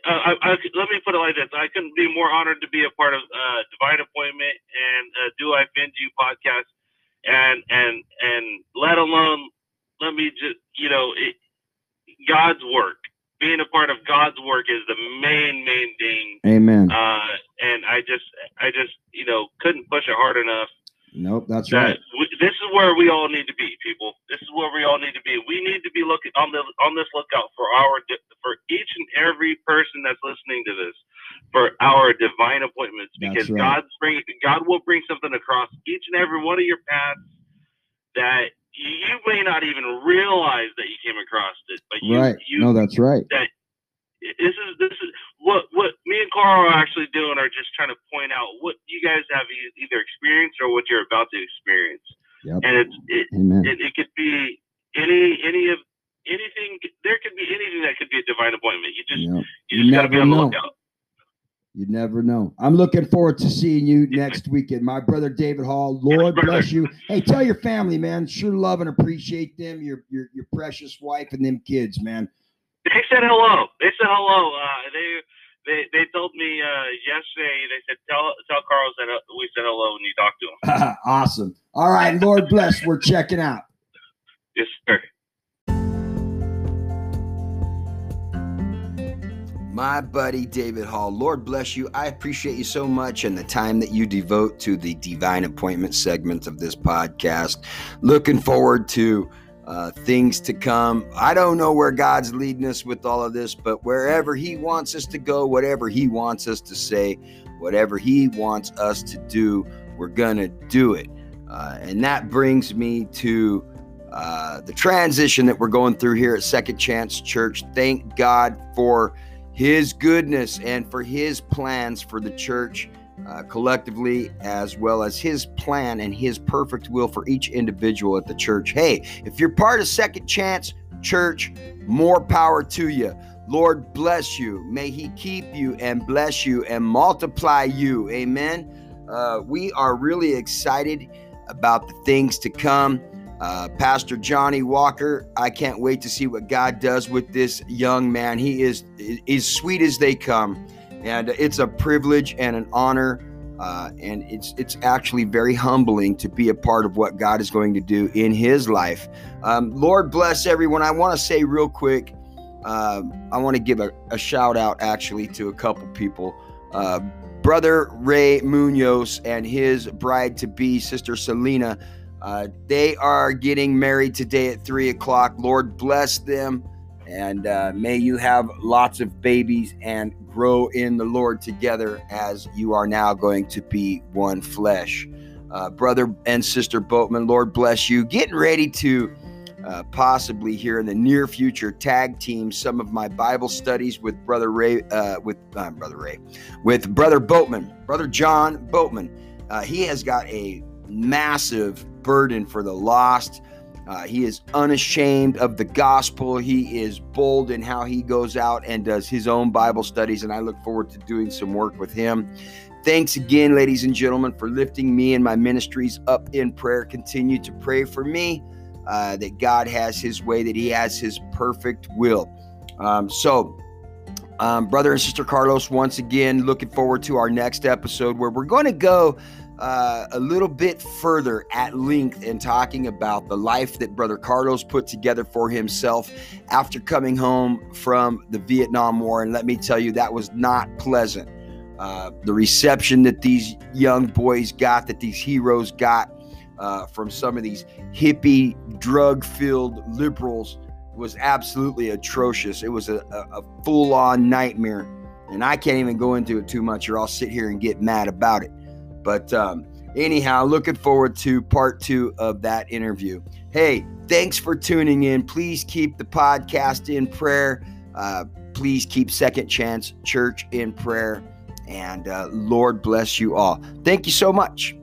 I, I, let me put it like this: I couldn't be more honored to be a part of uh, Divine Appointment and uh, Do I Offend You podcast, and and and let alone let me just you know it, God's work. Being a part of God's work is the main main thing. Amen. Uh, and I just I just you know couldn't push it hard enough Nope, that's that right. we, this is where we all need to be, people. This is where we all need to be. We need to be looking on the on this lookout for our for each and every person that's listening to this for our divine appointments because right. God's bring God will bring something across each and every one of your paths that you may not even realize that you came across it, but you right. you no, that's right. That this is this is what what me and Carl are actually doing are just trying to point out what you guys have either experienced or what you're about to experience. Yep. And it's it, it, it could be any any of anything there could be anything that could be a divine appointment. You just Yep. you You just gotta be on the lookout. You never know. I'm looking forward to seeing you next weekend. My brother David Hall. Lord brother. bless you. Hey, tell your family, man. Sure love and appreciate them. Your your your precious wife and them kids, man. They said hello. They said hello. Uh, they they they told me uh, yesterday. They said tell tell Carl that uh, we said hello when you talked to him. awesome. All right, Lord bless. We're checking out. Yes, sir. My buddy David Hall, Lord bless you. I appreciate you so much and the time that you devote to the divine appointment segment of this podcast. Looking forward to uh, things to come. I don't know where God's leading us with all of this, but wherever He wants us to go, whatever He wants us to say, whatever He wants us to do, we're going to do it. Uh, and that brings me to uh, the transition that we're going through here at Second Chance Church. Thank God for His goodness and for His plans for the church uh, collectively, as well as His plan and His perfect will for each individual at the church. Hey, if you're part of Second Chance Church, more power to you. Lord bless you. May He keep you and bless you and multiply you. Amen. Uh, we are really excited about the things to come. Uh, Pastor Johnny Walker, I can't wait to see what God does with this young man. He is as sweet as they come, and it's a privilege and an honor, uh, and it's it's actually very humbling to be a part of what God is going to do in his life. Um, Lord bless everyone. I want to say real quick, um, I want to give a, a shout out actually to a couple people. Uh, Brother Ray Munoz and his bride to be, Sister Selena. Uh, they are getting married today at three o'clock. Lord bless them, and uh, may you have lots of babies and grow in the Lord together as you are now going to be one flesh. Uh, brother and sister Boatman, Lord bless you. Getting ready to uh, possibly here in the near future tag team some of my Bible studies with Brother Ray, uh, with uh, Brother Ray, with Brother Boatman, Brother John Boatman. Uh, he has got a massive burden for the lost. Uh, he is unashamed of the gospel. He is bold in how he goes out and does his own Bible studies, and I look forward to doing some work with him. Thanks again, ladies and gentlemen, for lifting me and my ministries up in prayer. Continue to pray for me uh, that God has his way, that he has his perfect will. Um, so, um, brother and sister Carlos, once again, looking forward to our next episode where we're going to go uh, a little bit further at length in talking about the life that Brother Carlos put together for himself after coming home from the Vietnam War. And let me tell you, that was not pleasant. Uh, the reception that these young boys got, that these heroes got uh, from some of these hippie, drug filled liberals was absolutely atrocious. It was a, a, a full on nightmare. And I can't even go into it too much, or I'll sit here and get mad about it. But um, anyhow, looking forward to part two of that interview. Hey, thanks for tuning in. Please keep the podcast in prayer. Uh, please keep Second Chance Church in prayer. And uh, Lord bless you all. Thank you so much.